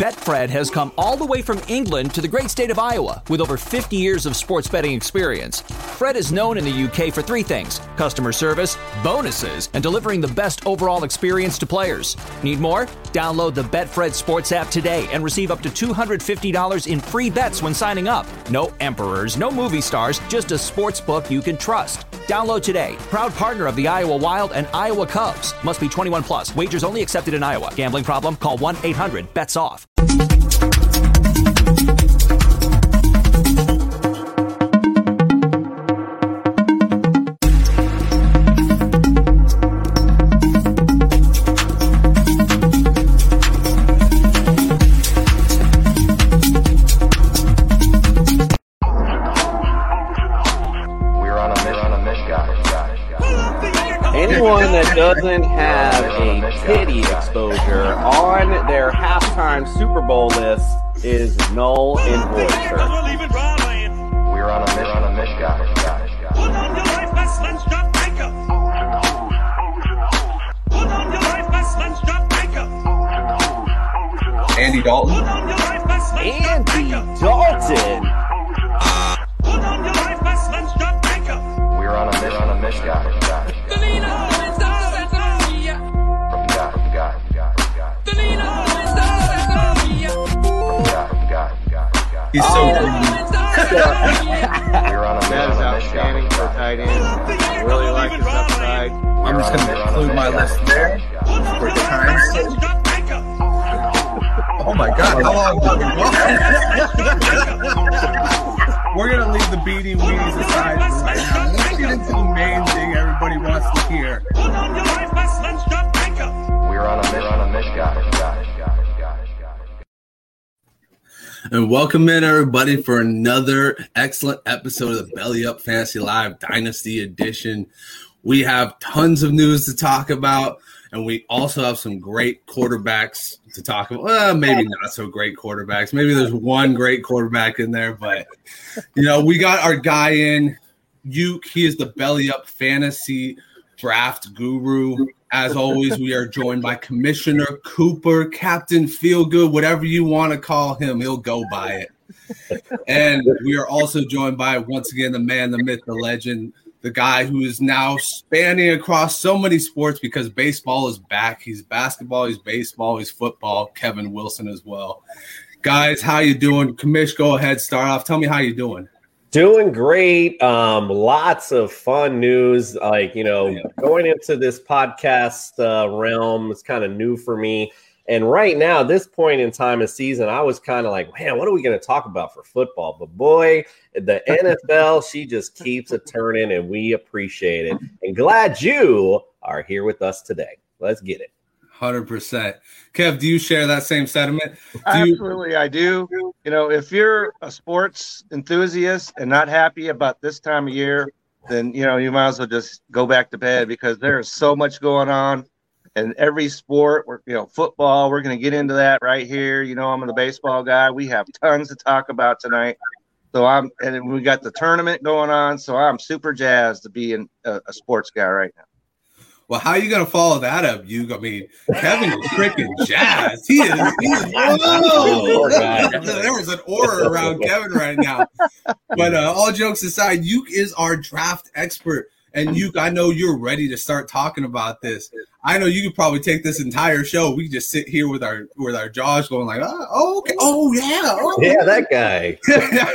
Betfred has come all the way from England to the great state of Iowa with over 50 years of sports betting experience. Fred is known in the UK for three things customer service, bonuses, and delivering the best overall experience to players. Need more? Download the Betfred Sports app today and receive up to $250 in free bets when signing up. No emperors, no movie stars, just a sports book you can trust. Download today. Proud partner of the Iowa Wild and Iowa Cubs. Must be 21 plus. Wagers only accepted in Iowa. Gambling problem? Call 1 800 BETS OFF. anyone that doesn't have a pity exposure on their halftime Super Bowl list is null and void. We're on a mission. We're on a mission. Put on your life best lens, John Baker. Put on your life best lens, John Baker. Andy Dalton. Andy Dalton. Put on your life best lens, John Baker. We're on a mission. On a mission. He's so We're on a mission. That is On a mission. outstanding for tight end. I Really like his upside. I'm just going to include my list there for the time. Oh my God! How long have we gone? We're gonna leave the beating weenies aside for right now. Let's get into the main thing everybody wants to hear. We're on a mission. On a mission. And welcome in everybody for another excellent episode of the Belly Up Fantasy Live Dynasty Edition. We have tons of news to talk about, and we also have some great quarterbacks to talk about. Well, maybe not so great quarterbacks. Maybe there's one great quarterback in there, but you know, we got our guy in Uke. He is the Belly Up Fantasy Draft Guru. As always, we are joined by Commissioner Cooper, Captain Feelgood, whatever you want to call him, he'll go by it. And we are also joined by, once again, the man, the myth, the legend, the guy who is now spanning across so many sports because baseball is back. He's basketball, he's baseball, he's football. Kevin Wilson as well. Guys, how you doing? Commish, go ahead, start off. Tell me how you doing. Doing great. Um, lots of fun news. Like, you know, going into this podcast uh, realm is kind of new for me. And right now, this point in time of season, I was kind of like, man, what are we going to talk about for football? But boy, the NFL, she just keeps it turning, and we appreciate it. And glad you are here with us today. Let's get it. Hundred percent. Kev, do you share that same sentiment? Do you, Absolutely, I do. You know, if you're a sports enthusiast and not happy about this time of year, then you know you might as well just go back to bed because there's so much going on. And every sport, we're, you know, football, we're going to get into that right here. You know, I'm the baseball guy. We have tons to talk about tonight. So I'm, and we got the tournament going on. So I'm super jazzed to be in a, a sports guy right now. Well, how are you gonna follow that up? You, I mean, Kevin is freaking jazzed. He is. He is whoa! there was an aura around Kevin right now. But uh, all jokes aside, Uke is our draft expert, and Uke, I know you're ready to start talking about this. I know you could probably take this entire show. We just sit here with our with our jaws going like, oh, oh okay, oh yeah, oh, Yeah, that guy.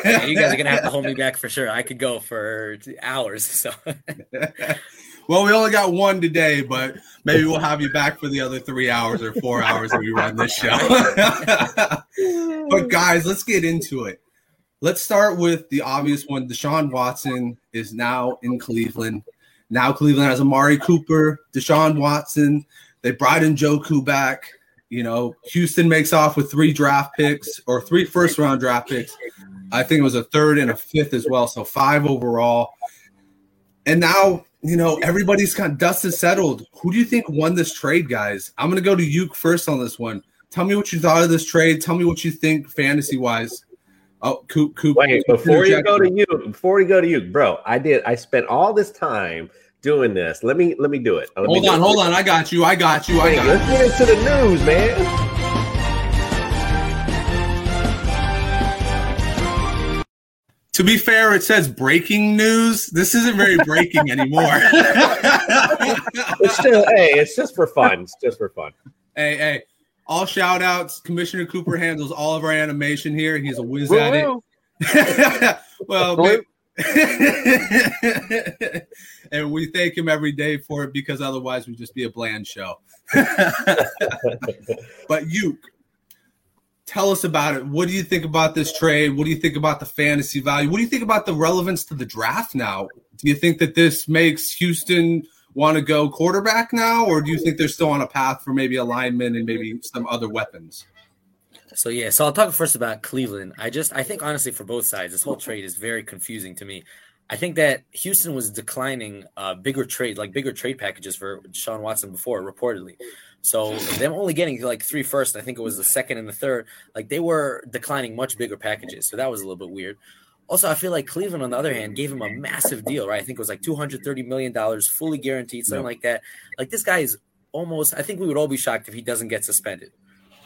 Yeah, you guys are gonna have to hold me back for sure. I could go for hours. So well, we only got one today, but maybe we'll have you back for the other three hours or four hours that we run this show. but guys, let's get into it. Let's start with the obvious one. Deshaun Watson is now in Cleveland. Now Cleveland has Amari Cooper, Deshaun Watson. They brought in Njoku back. You know, Houston makes off with three draft picks or three first round draft picks. I think it was a third and a fifth as well. So five overall. And now, you know, everybody's kind of dust is settled. Who do you think won this trade, guys? I'm going to go to you first on this one. Tell me what you thought of this trade. Tell me what you think fantasy wise. Oh, Coop, Coop. Wait, before you go to you, before you go to you, bro, I did. I spent all this time doing this. Let me let me do it. Let hold on, hold on. I got you. I got you. Wait, I got let's you. Let's get into the news, man. To be fair, it says breaking news. This isn't very breaking anymore. it's still, hey, it's just for fun. It's just for fun. Hey, hey all shout outs. Commissioner Cooper handles all of our animation here. He's a whiz at it. Well, and we thank him every day for it because otherwise we'd just be a bland show. but you tell us about it. What do you think about this trade? What do you think about the fantasy value? What do you think about the relevance to the draft now? Do you think that this makes Houston want to go quarterback now, or do you think they're still on a path for maybe a lineman and maybe some other weapons? So yeah, so I'll talk first about Cleveland. I just I think honestly for both sides, this whole trade is very confusing to me. I think that Houston was declining uh, bigger trade, like bigger trade packages for Sean Watson before, reportedly. So them only getting like three first, I think it was the second and the third, like they were declining much bigger packages. So that was a little bit weird. Also, I feel like Cleveland, on the other hand, gave him a massive deal, right? I think it was like two hundred thirty million dollars, fully guaranteed, something like that. Like this guy is almost. I think we would all be shocked if he doesn't get suspended,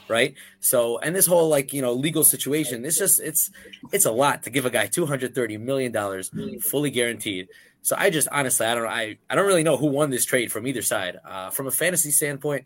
right? So, and this whole like you know legal situation, it's just it's it's a lot to give a guy two hundred thirty million dollars, fully guaranteed. So I just honestly, I don't know, I I don't really know who won this trade from either side. Uh, from a fantasy standpoint,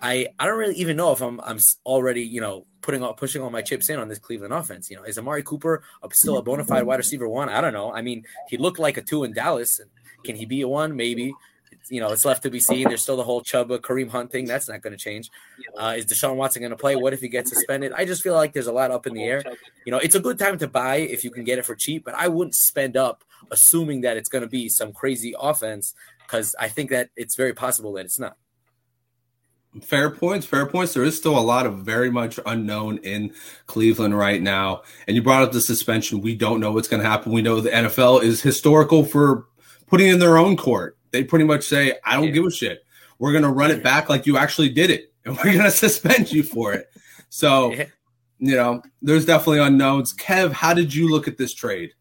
I I don't really even know if I'm I'm already you know putting all pushing all my chips in on this Cleveland offense. You know, is Amari Cooper a, still a bona fide wide receiver one? I don't know. I mean, he looked like a two in Dallas. Can he be a one? Maybe. It's, you know, it's left to be seen. There's still the whole Chuba Kareem Hunt thing. That's not going to change. Uh, is Deshaun Watson going to play? What if he gets suspended? I just feel like there's a lot up in the air. You know, it's a good time to buy if you can get it for cheap, but I wouldn't spend up assuming that it's going to be some crazy offense because I think that it's very possible that it's not. Fair points, fair points. There is still a lot of very much unknown in Cleveland right now. And you brought up the suspension. We don't know what's going to happen. We know the NFL is historical for putting in their own court. They pretty much say, I don't Yeah. give a shit. We're going to run it back like you actually did it, and we're going to suspend you for it. So, Yeah. you know, there's definitely unknowns. Kev, how did you look at this trade?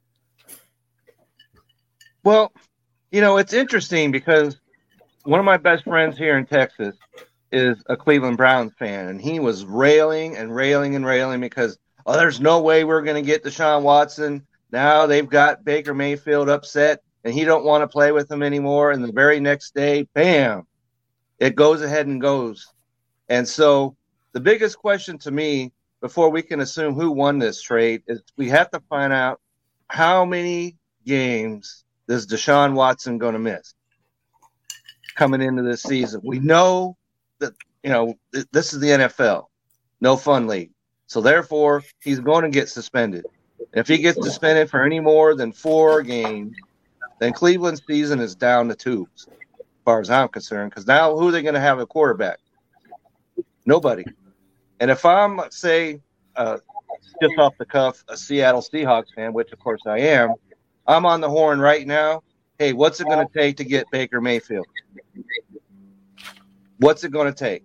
Well, you know, it's interesting because one of my best friends here in Texas is a Cleveland Browns fan, and he was railing and railing and railing because oh, there's no way we're going to get Deshaun Watson. Now they've got Baker Mayfield upset, and he don't want to play with them anymore. And the very next day, bam, it goes ahead and goes. And so the biggest question to me before we can assume who won this trade is we have to find out how many games is Deshaun Watson going to miss coming into this season? We know you know th- this is the NFL, no fun league, so therefore he's going to get suspended. If he gets suspended for any more than four games, then Cleveland's season is down the tubes, as far as I'm concerned. Because now who are they going to have a quarterback? Nobody. And if I'm say uh, just off the cuff a Seattle Seahawks fan, which of course I am, I'm on the horn right now. Hey, what's it going to take to get Baker Mayfield? What's it going to take?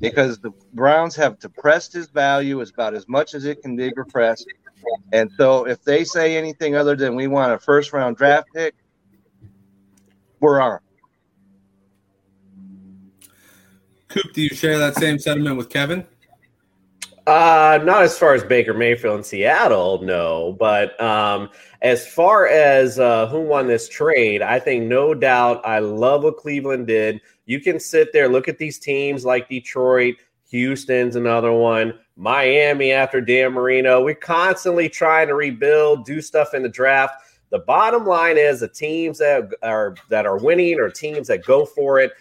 Because the Browns have depressed his value as about as much as it can be depressed. And so if they say anything other than we want a first round draft pick, we're on. Coop, do you share that same sentiment with Kevin? Uh, not as far as Baker Mayfield in Seattle, no. But um, as far as uh, who won this trade, I think no doubt. I love what Cleveland did. You can sit there, look at these teams like Detroit, Houston's another one, Miami after Dan Marino. We're constantly trying to rebuild, do stuff in the draft. The bottom line is the teams that are that are winning or teams that go for it.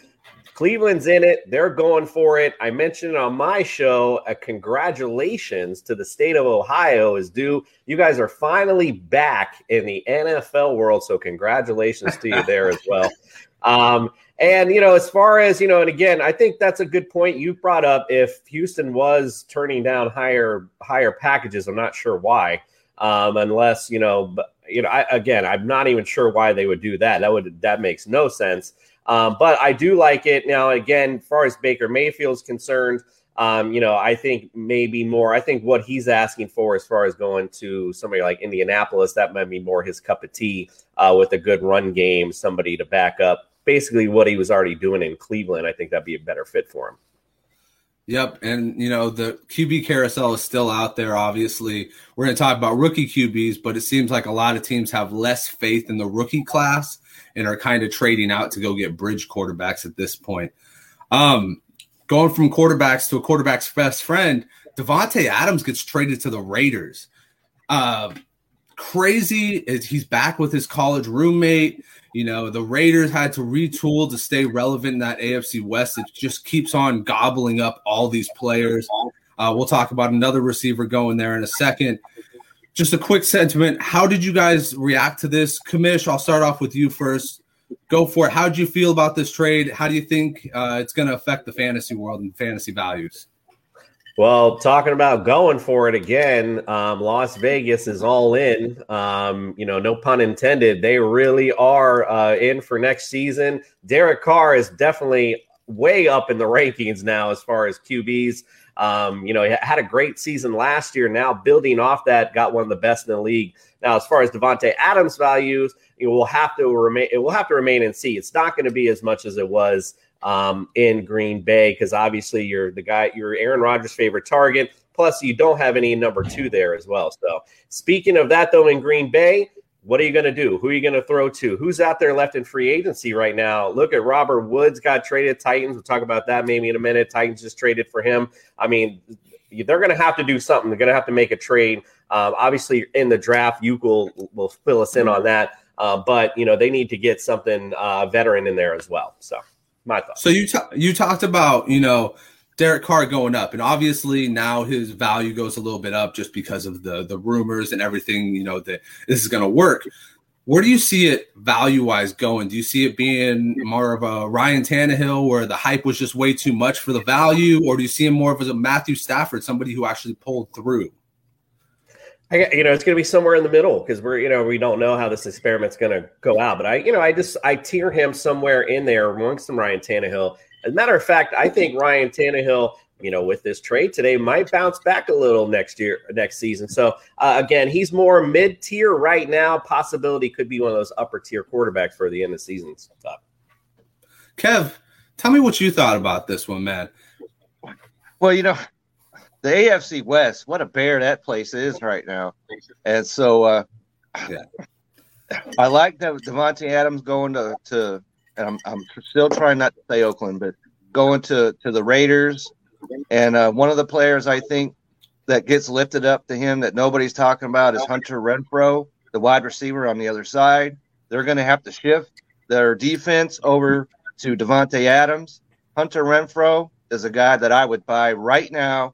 Cleveland's in it. They're going for it. I mentioned it on my show. A congratulations to the state of Ohio is due. You guys are finally back in the NFL world. So congratulations to you there as well. Um, and you know, as far as you know, and again, I think that's a good point you brought up. If Houston was turning down higher higher packages, I'm not sure why. Um, unless you know, but you know, I, again, I'm not even sure why they would do that. That would that makes no sense. Um, but I do like it now. Again, as far as Baker Mayfield's concerned, um, you know, I think maybe more. I think what he's asking for, as far as going to somebody like Indianapolis, that might be more his cup of tea uh, with a good run game, somebody to back up basically what he was already doing in Cleveland. I think that'd be a better fit for him. Yep, and you know the QB carousel is still out there. Obviously, we're going to talk about rookie QBs, but it seems like a lot of teams have less faith in the rookie class and are kind of trading out to go get bridge quarterbacks at this point. Um, going from quarterbacks to a quarterback's best friend, Davante Adams gets traded to the Raiders. Uh, crazy is he's back with his college roommate. You know, the Raiders had to retool to stay relevant in that AFC West. It just keeps on gobbling up all these players. Uh, we'll talk about another receiver going there in a second. Just a quick sentiment. How did you guys react to this? Commish, I'll start off with you first. Go for it. How did you feel about this trade? How do you think uh, it's going to affect the fantasy world and fantasy values? Well, talking about going for it again, um, Las Vegas is all in. Um, you know, no pun intended. They really are uh, in for next season. Derek Carr is definitely way up in the rankings now as far as QBs. Um, you know, he had a great season last year. Now building off that, got one of the best in the league. Now, as far as Davante Adams values, it will have to remain. It will have to remain and see. It's not going to be as much as it was um, in Green Bay because obviously you're the guy, you're Aaron Rodgers' favorite target. Plus, you don't have any number two there as well. So, speaking of that, though, in Green Bay, what are you going to do? Who are you going to throw to? Who's out there left in free agency right now? Look at Robert Woods got traded. Titans. We'll talk about that maybe in a minute. Titans just traded for him. I mean, they're going to have to do something. They're going to have to make a trade. Um, obviously, in the draft, you will will fill us in on that. Uh, but you know, they need to get something uh, veteran in there as well. So my thoughts. So you t- you talked about you know Derek Carr going up, and obviously now his value goes a little bit up just because of the the rumors and everything. You know that this is going to work. Where do you see it value wise going? Do you see it being more of a Ryan Tannehill where the hype was just way too much for the value, or do you see him more of as a Matthew Stafford, somebody who actually pulled through? I, you know, it's going to be somewhere in the middle because we're, you know, we don't know how this experiment's going to go out. But I, you know, I just I tier him somewhere in there amongst some Ryan Tannehill. As a matter of fact, I think Ryan Tannehill, you know, with this trade today, might bounce back a little next year, next season. So uh, again, he's more mid tier right now. Possibility could be one of those upper tier quarterbacks for the end of the season. Stuff. Kev, tell me what you thought about this one, man. Well, you know, the AFC West, what a bear that place is right now. And so uh yeah. I like that Davante Adams going to to and I'm I'm still trying not to say Oakland, but going to to the Raiders. And uh, one of the players I think that gets lifted up to him that nobody's talking about is Hunter Renfrow, the wide receiver on the other side. They're going to have to shift their defense over to Davante Adams. Hunter Renfrow is a guy that I would buy right now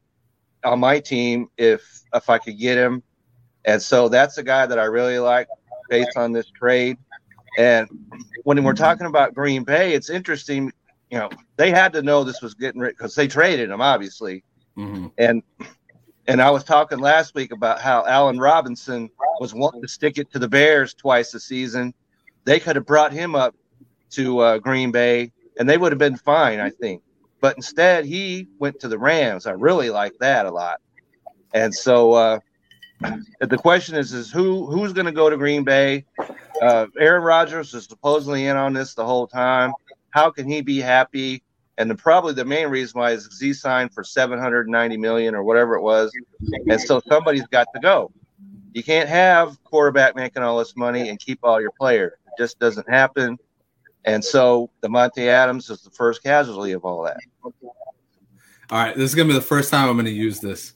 on my team if if I could get him. And so that's a guy that I really like based on this trade. And when we're talking about Green Bay, it's interesting. You know, they had to know this was getting rid because they traded him, obviously. Mm-hmm. And and I was talking last week about how Allen Robinson was wanting to stick it to the Bears twice a season. They could have brought him up to uh, Green Bay, and they would have been fine, I think. But instead, he went to the Rams. I really like that a lot. And so uh, the question is, is who who's going to go to Green Bay? Uh, Aaron Rodgers is supposedly in on this the whole time. How can he be happy? And the, probably the main reason why is he signed for 790 million or whatever it was, and so somebody's got to go. You can't have quarterback making all this money and keep all your players. It just doesn't happen. And so Davante Adams is the first casualty of all that. All right, this is gonna be the first time I'm gonna use this.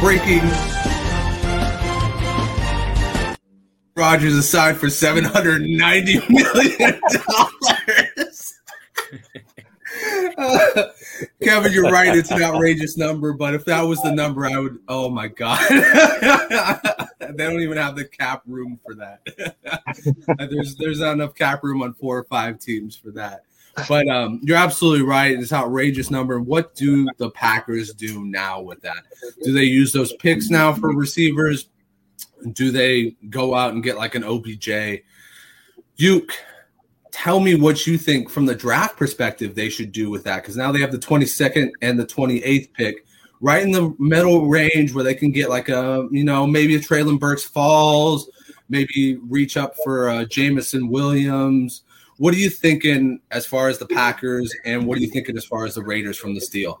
Breaking. Rodgers aside for seven hundred ninety million dollars. uh, Kevin, you're right. It's an outrageous number, but if that was the number, I would. Oh my god, they don't even have the cap room for that. there's there's not enough cap room on four or five teams for that. But um, you're absolutely right. It's an outrageous number. What do the Packers do now with that? Do they use those picks now for receivers? Do they go out and get like an OBJ? You tell me what you think from the draft perspective they should do with that because now they have the 22nd and the 28th pick right in the middle range where they can get like a you know maybe a Treylon Burks falls, maybe reach up for uh, Jameson Williams What are you thinking as far as the Packers, and what are you thinking as far as the Raiders from this deal?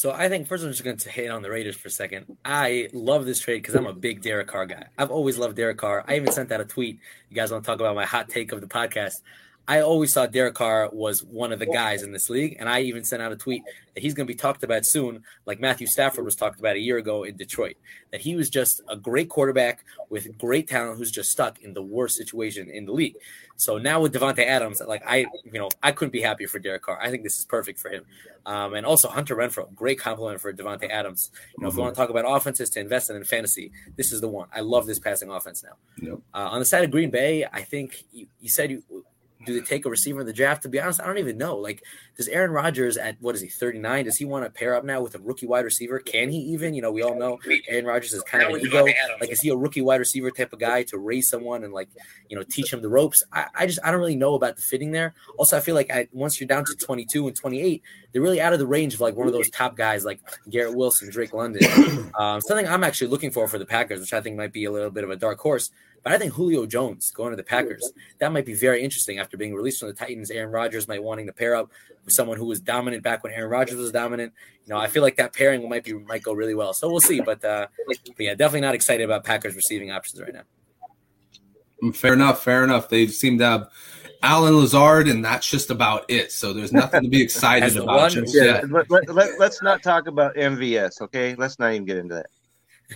So I think first I'm just going to hit on the Raiders for a second. I love this trade because I'm a big Derek Carr guy. I've always loved Derek Carr. I even sent out a tweet. You guys want to talk about my hot take of the podcast? I always thought Derek Carr was one of the guys in this league, and I even sent out a tweet that he's going to be talked about soon, like Matthew Stafford was talked about a year ago in Detroit. That he was just a great quarterback with great talent who's just stuck in the worst situation in the league. So now with Davante Adams, like I, you know, I couldn't be happier for Derek Carr. I think this is perfect for him, um, and also Hunter Renfrow, great complement for Davante Adams. You know, if you want to talk about offenses to invest in in fantasy, this is the one. I love this passing offense now. Yep. Uh, on the side of Green Bay, I think you, you said you do they take a receiver in the draft? To be honest, I don't even know. Like, does Aaron Rodgers at what is he, 39? Does he want to pair up now with a rookie wide receiver? Can he even? You know, we all know Aaron Rodgers is kind of an ego. Like, is he a rookie wide receiver type of guy to raise someone and like, you know, teach him the ropes? I, I just I don't really know about the fitting there. Also, I feel like I, once you're down to 22 and 28, they're really out of the range of like one of those top guys like Garrett Wilson, Drake London. um, something I'm actually looking for for the Packers, which I think might be a little bit of a dark horse. But I think Julio Jones going to the Packers, that might be very interesting after being released from the Titans. Aaron Rodgers might wanting to pair up with someone who was dominant back when Aaron Rodgers was dominant. You know, I feel like that pairing might be might go really well. So we'll see. But, uh, but yeah, definitely not excited about Packers receiving options right now. Mm, Fair enough. Fair enough. They seem to have Allen Lazard, and that's just about it. So there's nothing to be excited about just Yeah, yet. let, let, let, let's not talk about MVS, okay? Let's not even get into that.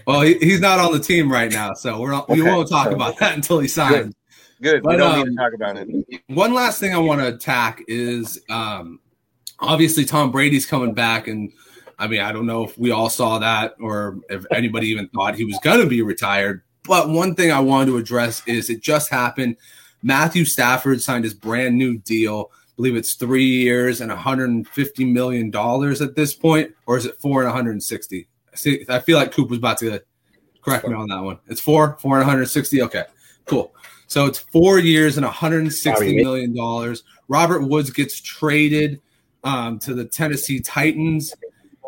Well, he, he's not on the team right now, so we're not, we won't talk about that until he signs. Good. But, we don't um, need to talk about it. One last thing I want to attack is um, obviously Tom Brady's coming back, and I mean I don't know if we all saw that or if anybody even thought he was going to be retired. But one thing I wanted to address is it just happened. Matthew Stafford signed his brand new deal. I believe it's three years and 150 million dollars at this point, or is it four and 160? See, I feel like Coop was about to correct me on that one. It's four, four and 160. Okay, cool. So it's four years and 160 million dollars. Robert Woods gets traded um, to the Tennessee Titans,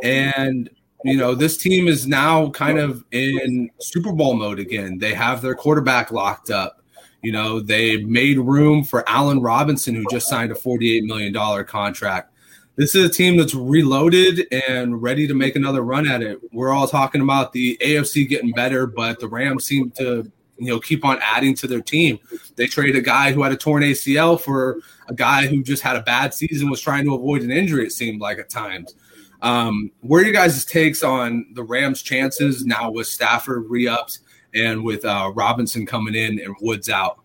and you know this team is now kind of in Super Bowl mode again. They have their quarterback locked up. You know they made room for Allen Robinson, who just signed a 48 million dollar contract. This is a team that's reloaded and ready to make another run at it. We're all talking about the AFC getting better, but the Rams seem to you know keep on adding to their team. They traded a guy who had a torn ACL for a guy who just had a bad season, was trying to avoid an injury. It seemed like at times. Um, where are your guys' takes on the Rams' chances now with Stafford re-ups and with uh, Robinson coming in and Woods out?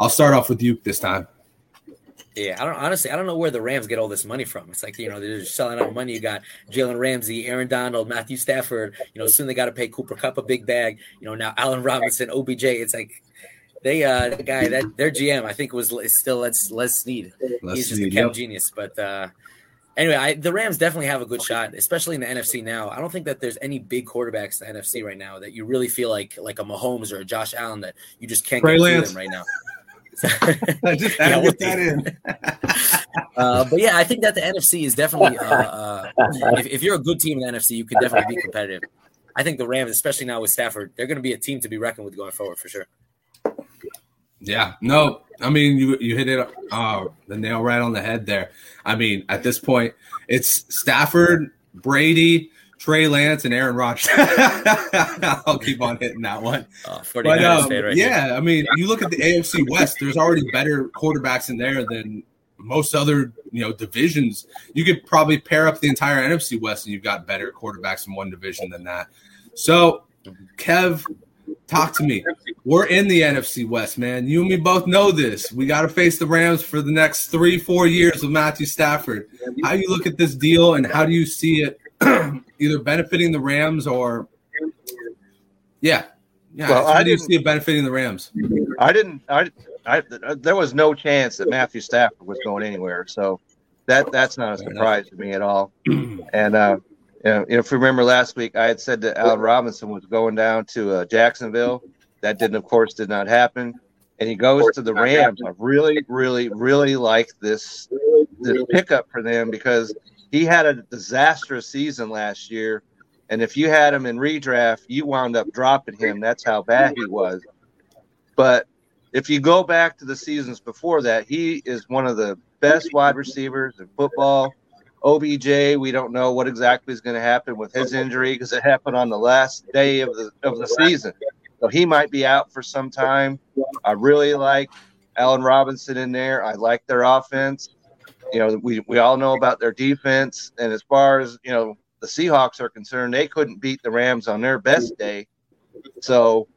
I'll start off with you this time. Yeah, I don't honestly. I don't know where the Rams get all this money from. It's like you know they're just selling out money. You got Jalen Ramsey, Aaron Donald, Matthew Stafford. You know, soon they got to pay Cooper Kupp a big bag. You know, now Allen Robinson, OBJ. It's like they uh the guy that their GM I think was is still Les Les Snead. Les He's just Snead, a cap yep. genius. But uh anyway, I, the Rams definitely have a good shot, especially in the NFC now. I don't think that there's any big quarterbacks in the NFC right now that you really feel like like a Mahomes or a Josh Allen that you just can't Trey get through Lance. them right now. I just Yeah, we'll that in. Uh, but yeah, I think that the NFC is definitely. Uh, uh, if, if you're a good team in the NFC, you can definitely be competitive. I think the Rams, especially now with Stafford, they're going to be a team to be reckoned with going forward for sure. Yeah, no, I mean you you hit it uh, the nail right on the head there. I mean, at this point, it's Stafford, Brady, Trey Lance, and Aaron Rodgers. I'll keep on hitting that one. 49ers But um, right yeah, here. I mean, you look at the AFC West. There's already better quarterbacks in there than most other you know divisions. You could probably pair up the entire NFC West, and you've got better quarterbacks in one division than that. So, Kev, talk to me. We're in the NFC West, man. You and me both know this. We got to face the Rams for the next three, four years with Matthew Stafford. How do you look at this deal, and how do you see it either benefiting the Rams or, yeah, yeah? Well, I do didn't- see it benefiting the Rams? I didn't. I I there was no chance that Matthew Stafford was going anywhere. So that that's not a surprise to me at all. And uh, you know, if you remember last week, I had said that Allen Robinson was going down to uh, Jacksonville. That didn't, of course, did not happen. And he goes to the Rams. I really, really, really like this this pickup for them because he had a disastrous season last year. And if you had him in redraft, you wound up dropping him. That's how bad he was. But if you go back to the seasons before that, he is one of the best wide receivers in football. OBJ, we don't know what exactly is going to happen with his injury because it happened on the last day of the of the season. So he might be out for some time. I really like Allen Robinson in there. I like their offense. You know, we, we all know about their defense. And as far as, you know, the Seahawks are concerned, they couldn't beat the Rams on their best day. So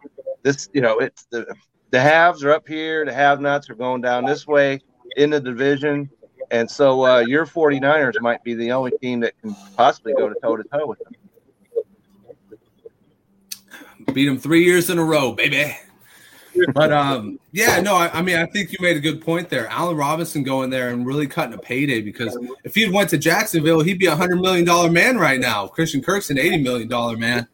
this, you know, it's the the haves are up here, the have nots are going down this way in the division. And so uh, your 49ers might be the only team that can possibly go to toe to toe with them. Beat them three years in a row, baby. But um, yeah, no, I, I, mean, I think you made a good point there. Allen Robinson going there and really cutting a payday because if he'd went to Jacksonville, he'd be a hundred million dollar man right now. Christian Kirk's an eighty million dollar man.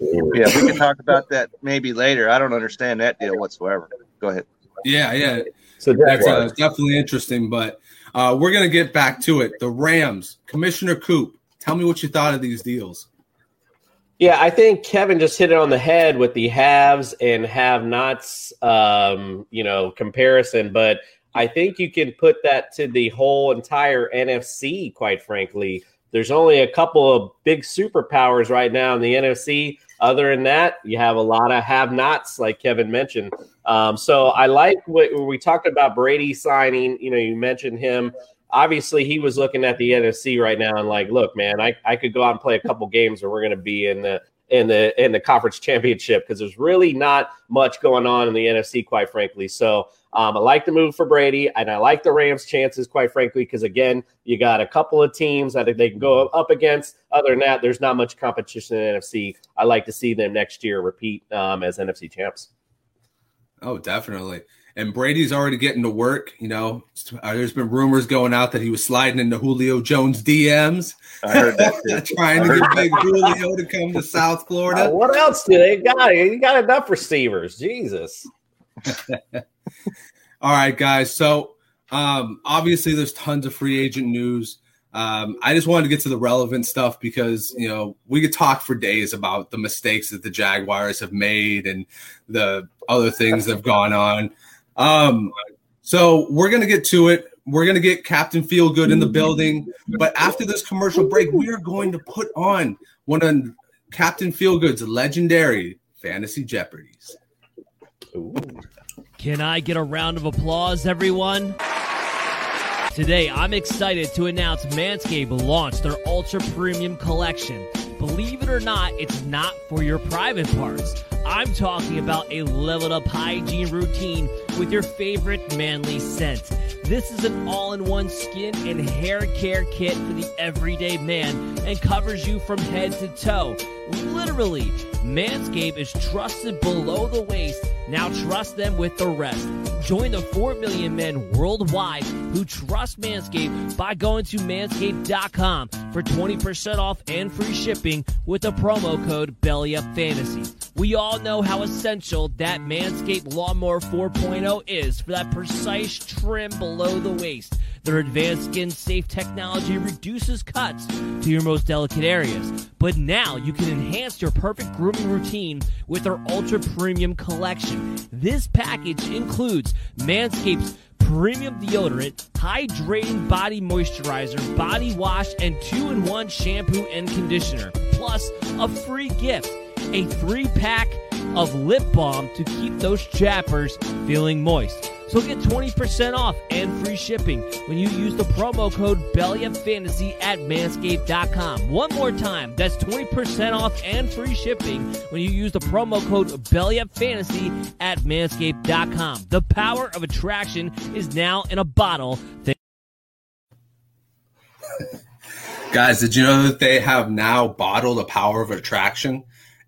Yeah, we can talk about that maybe later. I don't understand that deal whatsoever. Go ahead. Yeah, yeah. So that's uh, definitely interesting, but uh, we're gonna get back to it. The Rams, Commissioner Coop. Tell me what you thought of these deals. Yeah, I think Kevin just hit it on the head with the haves and have-nots, um, you know, comparison. But I think you can put that to the whole entire NFC. Quite frankly, there's only a couple of big superpowers right now in the NFC. Other than that, you have a lot of have-nots, like Kevin mentioned. Um, so I like what we talked about Brady signing. You know, you mentioned him obviously he was looking at the NFC right now and like, look, man, I, I could go out and play a couple games or we're going to be in the in the in the conference championship because there's really not much going on in the NFC, quite frankly. So um, I like the move for Brady, and I like the Rams' chances, quite frankly, because again, you got a couple of teams that they can go up against. Other than that, there's not much competition in the NFC. I like to see them next year repeat um, as NFC champs. Oh, definitely and Brady's already getting to work. You know, uh, there's been rumors going out that he was sliding into Julio Jones DMs. I heard that. trying to get big Julio to come to South Florida. Uh, what else do they got? You got enough receivers. Jesus. All right, guys. So um, obviously, there's tons of free agent news. Um, I just wanted to get to the relevant stuff because you know we could talk for days about the mistakes that the Jaguars have made and the other things that have gone on. Um, so we're gonna get to it. We're gonna get Captain Feelgood in the building, but after this commercial break, we are going to put on one of Captain Feelgood's legendary fantasy jeopardies. Can I get a round of applause, everyone? Today, I'm excited to announce Manscaped launched their Ultra Premium Collection. Believe it or not, it's not for your private parts. I'm talking about a leveled up hygiene routine with your favorite manly scent. This is an all in one skin and hair care kit for the everyday man and covers you from head to toe. Literally, Manscaped is trusted below the waist. Now trust them with the rest. Join the 4 million men worldwide who trust Manscaped by going to manscaped.com for 20% off and free shipping with the promo code BELLYUPFANTASY. We all know how essential that Manscaped Lawnmower 4.0 is for that precise trim below the waist. Their advanced skin safe technology reduces cuts to your most delicate areas. But now you can enhance your perfect grooming routine with their ultra premium collection. This package includes Manscaped's premium deodorant, hydrating body moisturizer, body wash, and two in one shampoo and conditioner, plus a free gift a three pack of lip balm to keep those chappers feeling moist. So get 20% off and free shipping when you use the promo code BELLYUPFANTASY at manscaped.com. One more time, that's 20% off and free shipping when you use the promo code BELLYUPFANTASY at manscaped.com. The power of attraction is now in a bottle. Guys, did you know that they have now bottled the power of attraction?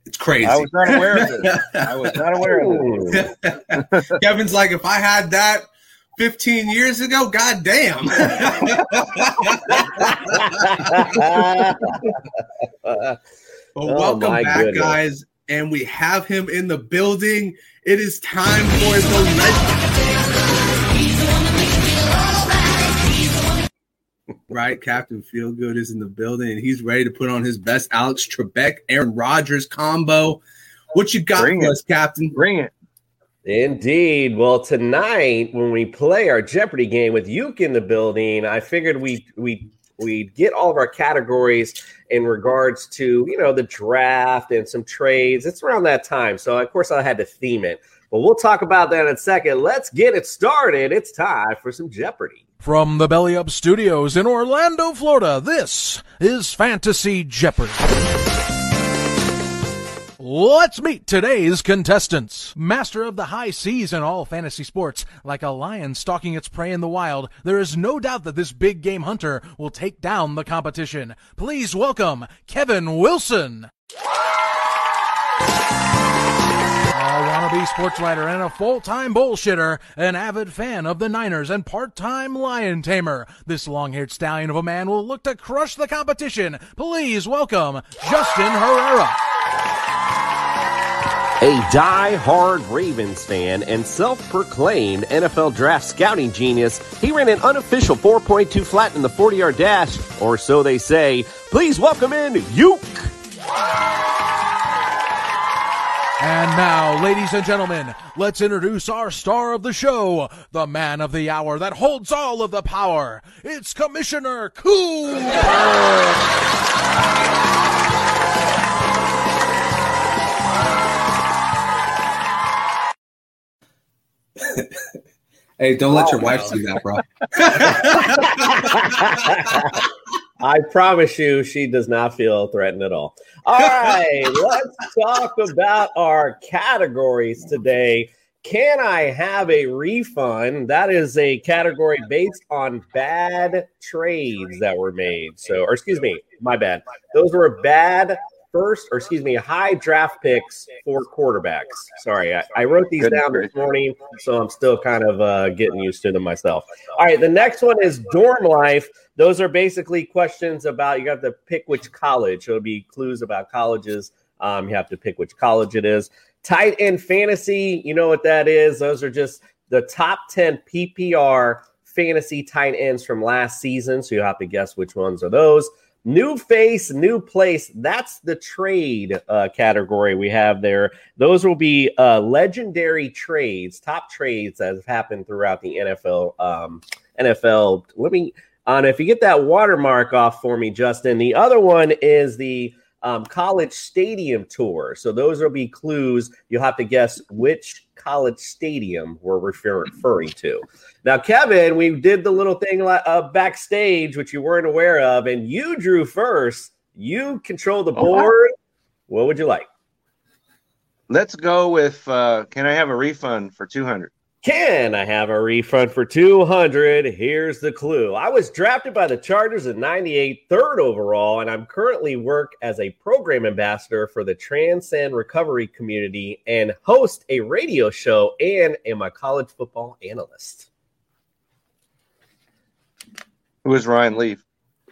It's crazy. I was not aware of it. I was not aware of it. Kevin's like, if I had that 15 years ago, god damn. But Oh, welcome back, goodness. guys. And we have him in the building. It is time for the legend. Right, Captain Feelgood is in the building and he's ready to put on his best Alex Trebek, Aaron Rodgers combo. What you got Bring for it. us, Captain? Bring it. Indeed. Well, tonight when we play our Jeopardy game with Uke in the building, I figured we we we'd get all of our categories in regards to you know the draft and some trades. It's around that time, so of course I had to theme it. But we'll talk about that in a second. Let's get it started. It's time for some Jeopardy. From the Belly Up Studios in Orlando, Florida, this is Fantasy Jeopardy. Let's meet today's contestants. Master of the high seas in all fantasy sports, like a lion stalking its prey in the wild, there is no doubt that this big game hunter will take down the competition. Please welcome Kevin Wilson. Sports writer and a full-time bullshitter, an avid fan of the Niners and part-time lion tamer. This long-haired stallion of a man will look to crush the competition. Please welcome Justin Herrera. A die-hard Ravens fan and self-proclaimed NFL draft scouting genius, he ran an unofficial 4.2 flat in the 40-yard dash, or so they say. Please welcome in Uke. And now, ladies and gentlemen, let's introduce our star of the show, the man of the hour that holds all of the power. It's Commissioner Cool. Hey, don't let Oh, your wife see that, bro. I promise you, she does not feel threatened at all. All right, let's talk about our categories today. Can I have a refund? That is a category based on bad trades that were made. So, or excuse me, my bad. Those were bad first, or excuse me, high draft picks for quarterbacks. Sorry, I, I wrote these Goodness down this morning, so I'm still kind of uh, getting used to them myself. All right, the next one is dorm life. Those are basically questions about you have to pick which college. It'll be clues about colleges. Um, you have to pick which college it is. Tight end fantasy, you know what that is. Those are just the top 10 PPR fantasy tight ends from last season. So you have to guess which ones are those. New face, new place. That's the trade uh, category we have there. Those will be uh, legendary trades, top trades that have happened throughout the NFL. Um, NFL. Let me on if you get that watermark off for me, Justin. The other one is the um, college stadium tour. So those will be clues. You'll have to guess which college stadium we're refer- referring to. Now, Kevin, we did the little thing uh, backstage, which you weren't aware of, and you drew first. You control the Okay. board. What would you like? Let's go with uh can I have a refund for 200? Can I have a refund for 200? Here's the clue. I was drafted by the Chargers in 98, third overall, and I'm currently work as a program ambassador for the Transcend Recovery community and host a radio show and am a college football analyst. Who is Ryan Leaf?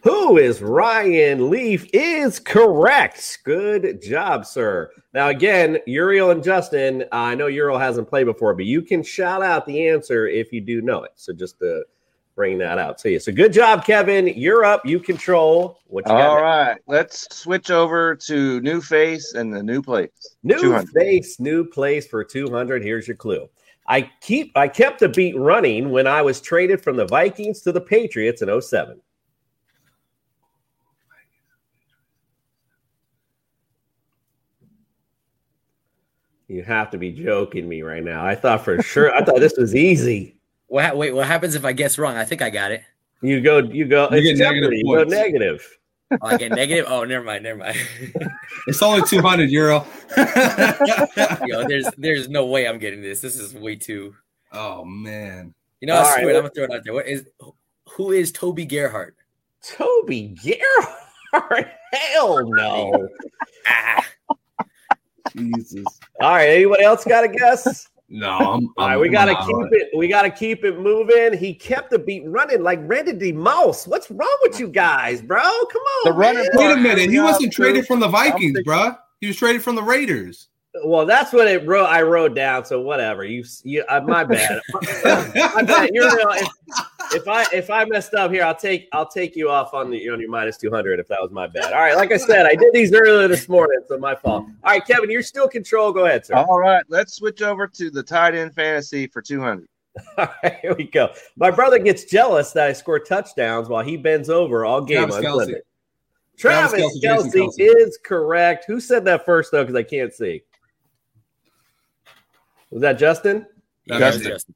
Who is Ryan Leaf? Is correct. Good job, sir. Now, again, Uriel and Justin, I know Uriel hasn't played before, but you can shout out the answer if you do know it. So just to bring that out to you. So good job, Kevin. You're up. You control what you got. All next. let's switch over to new face and the new place. New 200. face, new place for 200. Here's your clue. I keep I kept the beat running when I was traded from the Vikings to the Patriots in 07. You have to be joking me right now. I thought for sure I thought this was easy. What, wait, what happens if I guess wrong? I think I got it. You go, you go, You it's get negative You go points. negative. Oh, I get negative. Oh, never mind, never mind. It's only 200 euro. Yo, there's there's no way I'm getting this. This is way too. oh, man. You know, All what, right, it. I'm gonna throw it out there. What is who is Toby Gerhart? Toby Gerhart. Hell no. Ah, Jesus. All right. Anybody else got a guess? No, I'm, All right, I'm- we gotta I'm keep out. it. We gotta keep it moving. He kept the beat running like Randy D. Mouse. What's wrong with you guys, bro? Come on, The running man. Wait a minute. He wasn't traded from the Vikings, bro. He was traded from the Raiders. Well, that's what it wrote. I wrote down. So whatever. You, you uh, my bad. my bad. You're real. If, if I if I messed up here, I'll take I'll take you off on the on your minus two hundred if that was my bad. All right. Like I said, I did these earlier this morning, so my fault. All right, Kevin, you're still control. Go ahead, sir. All right, let's switch over to the tight end fantasy for 200. All right, here we go. My brother gets jealous that I score touchdowns while he bends over all game. Travis on Kelce. Sunday. Travis, Travis Kelce, Kelsey, Jason is correct. Who said that first though? Because I can't see. Was that Justin? That's Justin. Justin.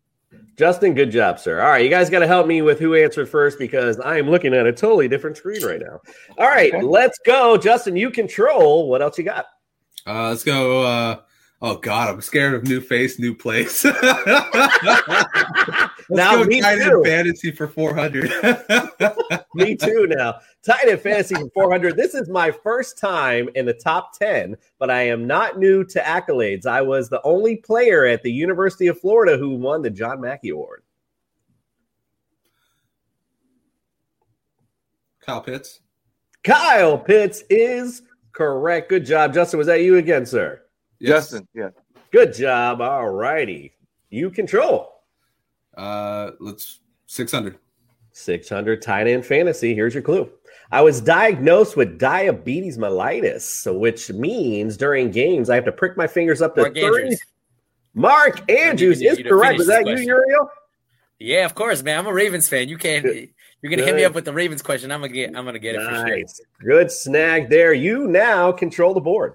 Justin, good job, sir. All right, you guys got to help me with who answered first because I am looking at a totally different screen right now. All right, Okay. let's go, Justin. You control. What else you got? Uh, let's go. Uh, oh God, I'm scared of new face, new place. let's Now, go me tight end too. fantasy for 400. Me too. Now, tight end fantasy for 400. This is my first time in the top 10, but I am not new to accolades. I was the only player at the University of Florida who won the John Mackey Award. Kyle Pitts. Kyle Pitts is correct. Good job, Justin. Was that you again, sir? Yes. Justin, yeah. Good job. All righty. You control. Uh, let's 600. 600 tight end fantasy. Here's your clue. I was diagnosed with diabetes mellitus, which means during games I have to prick my fingers up to Mark 30. Andrews. Mark Andrews is correct. finish Is that this you. Uriel? Yeah, of course, man. I'm a Ravens fan. You can't. You're gonna hit me up with the Ravens question. I'm gonna get. I'm gonna get it for sure. Nice. Good snag there. You now control the board.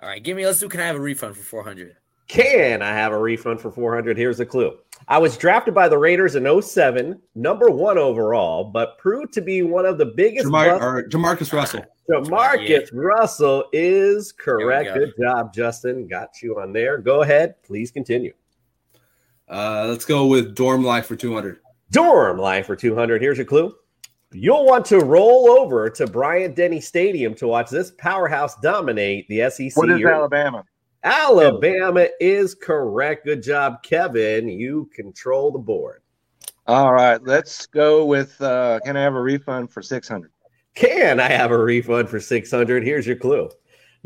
All right, give me. Let's do. Can I have a refund for 400? Can I have a refund for 400? Here's the clue. I was drafted by the Raiders in 07, number one overall, but proved to be one of the biggest. Jamar, busts- or Jamarcus Russell. Jamarcus Russell is correct. There we Good job, Justin. Got you on there. Go ahead. Please continue. Uh, let's go with Dorm Life for 200. Dorm life for 200. Here's your clue. You'll want to roll over to Bryant Denny Stadium to watch this powerhouse dominate the SEC. What is You're- Alabama? Alabama is correct. Good job, Kevin. You control the board. All right, let's go with. Uh, can I have a refund for 600? Can I have a refund for 600? Here's your clue.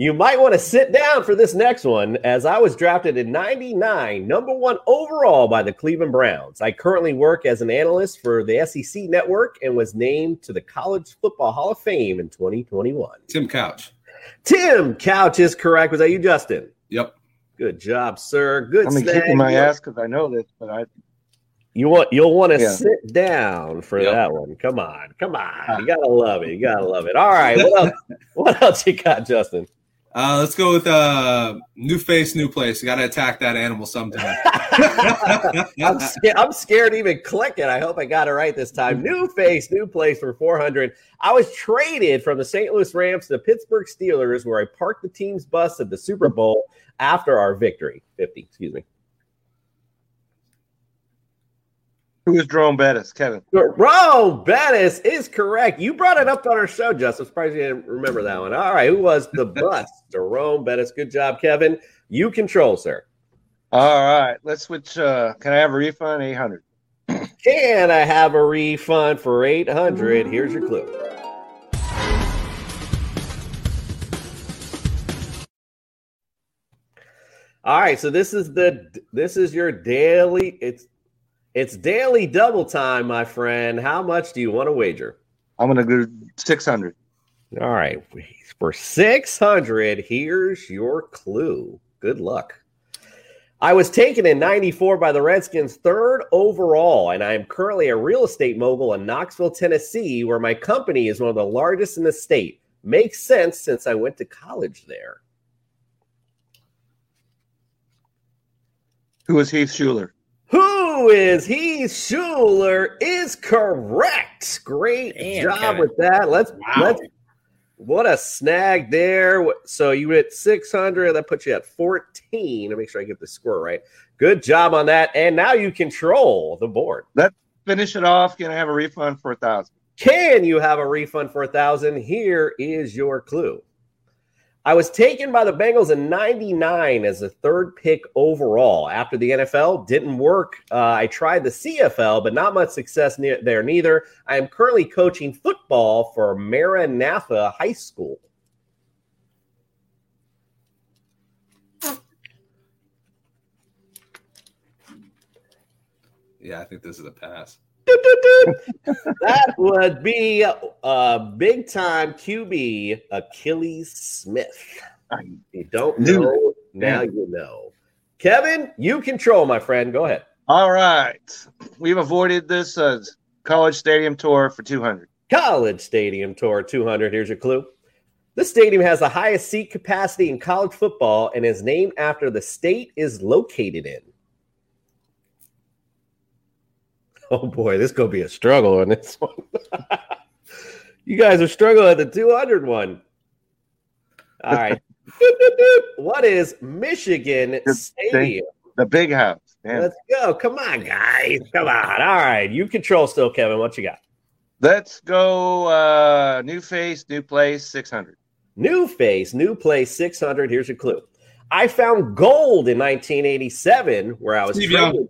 You might want to sit down for this next one, as I was drafted in 99, number one overall by the Cleveland Browns. I currently work as an analyst for the SEC network and was named to the College Football Hall of Fame in 2021. Tim Couch. Tim Couch is correct. Was that you, Justin? Yep. Good job, sir. Good I'm snag. kicking my ass because I know this, but I You want you'll want to Yeah. sit down for Yep. that one. Come on, come on. You gotta love it. You gotta love it. All right. What else? what else you got, Justin? Uh, let's go with uh, new face, new place. You got to attack that animal sometime. I'm, sca- I'm scared even clicking. I hope I got it right this time. New face, new place for 400. I was traded from the St. Louis Rams to the Pittsburgh Steelers, where I parked the team's bus at the Super Bowl after our victory. 50, excuse me. Who is Jerome Bettis? Kevin. Bro, Bettis is correct. You brought it up on our show, Justin. I'm surprised you didn't remember that one. All right, who was the bus? Jerome Bettis. Good job, Kevin. You control, sir. All right, let's switch. Uh, can I have a refund? 800. Can I have a refund for 800? Here's your clue. All right, so this is the this is your daily. It's it's daily double time, my friend. How much do you want to wager? I'm gonna go six hundred. All right, for six hundred, here's your clue. Good luck. I was taken in 94 by the Redskins third overall, and I am currently a real estate mogul in Knoxville, Tennessee, where my company is one of the largest in the state. Makes sense since I went to college there. Who is Heath Shuler? Who is he? Shuler is correct. Great Damn, job Kevin. with that. Let's Wow. let's what a snag there. So you hit 600. That puts you at 14. To make sure I get the score right. Good job on that. And now you control the board. Let's finish it off. Can I have a refund for a thousand? Can you have a refund for a thousand? Here is your clue. I was taken by the Bengals in 99 as the third pick overall. After the NFL didn't work, uh, I tried the CFL, but not much success ne- there neither. I am currently coaching football for Maranatha High School. Yeah, I think this is a pass. That would be a big time QB Akili Smith. You don't know, now you know. Kevin, you control, my friend. Go ahead. All right. We've avoided this uh, college stadium tour for 200. College Stadium Tour 200. Here's your clue. This stadium has the highest seat capacity in college football and is named after the state is located in. Oh boy, this gonna be a struggle on this one. you guys are struggling at the 200 one. All right. what is Michigan Good Stadium? The big house. Damn. Let's go. Come on, guys. Come on. All right. You control still, Kevin. What you got? Let's go uh, new face, new place, 600. New face, new place, 600. Here's your clue. I found gold in 1987 where I was Steve. Young.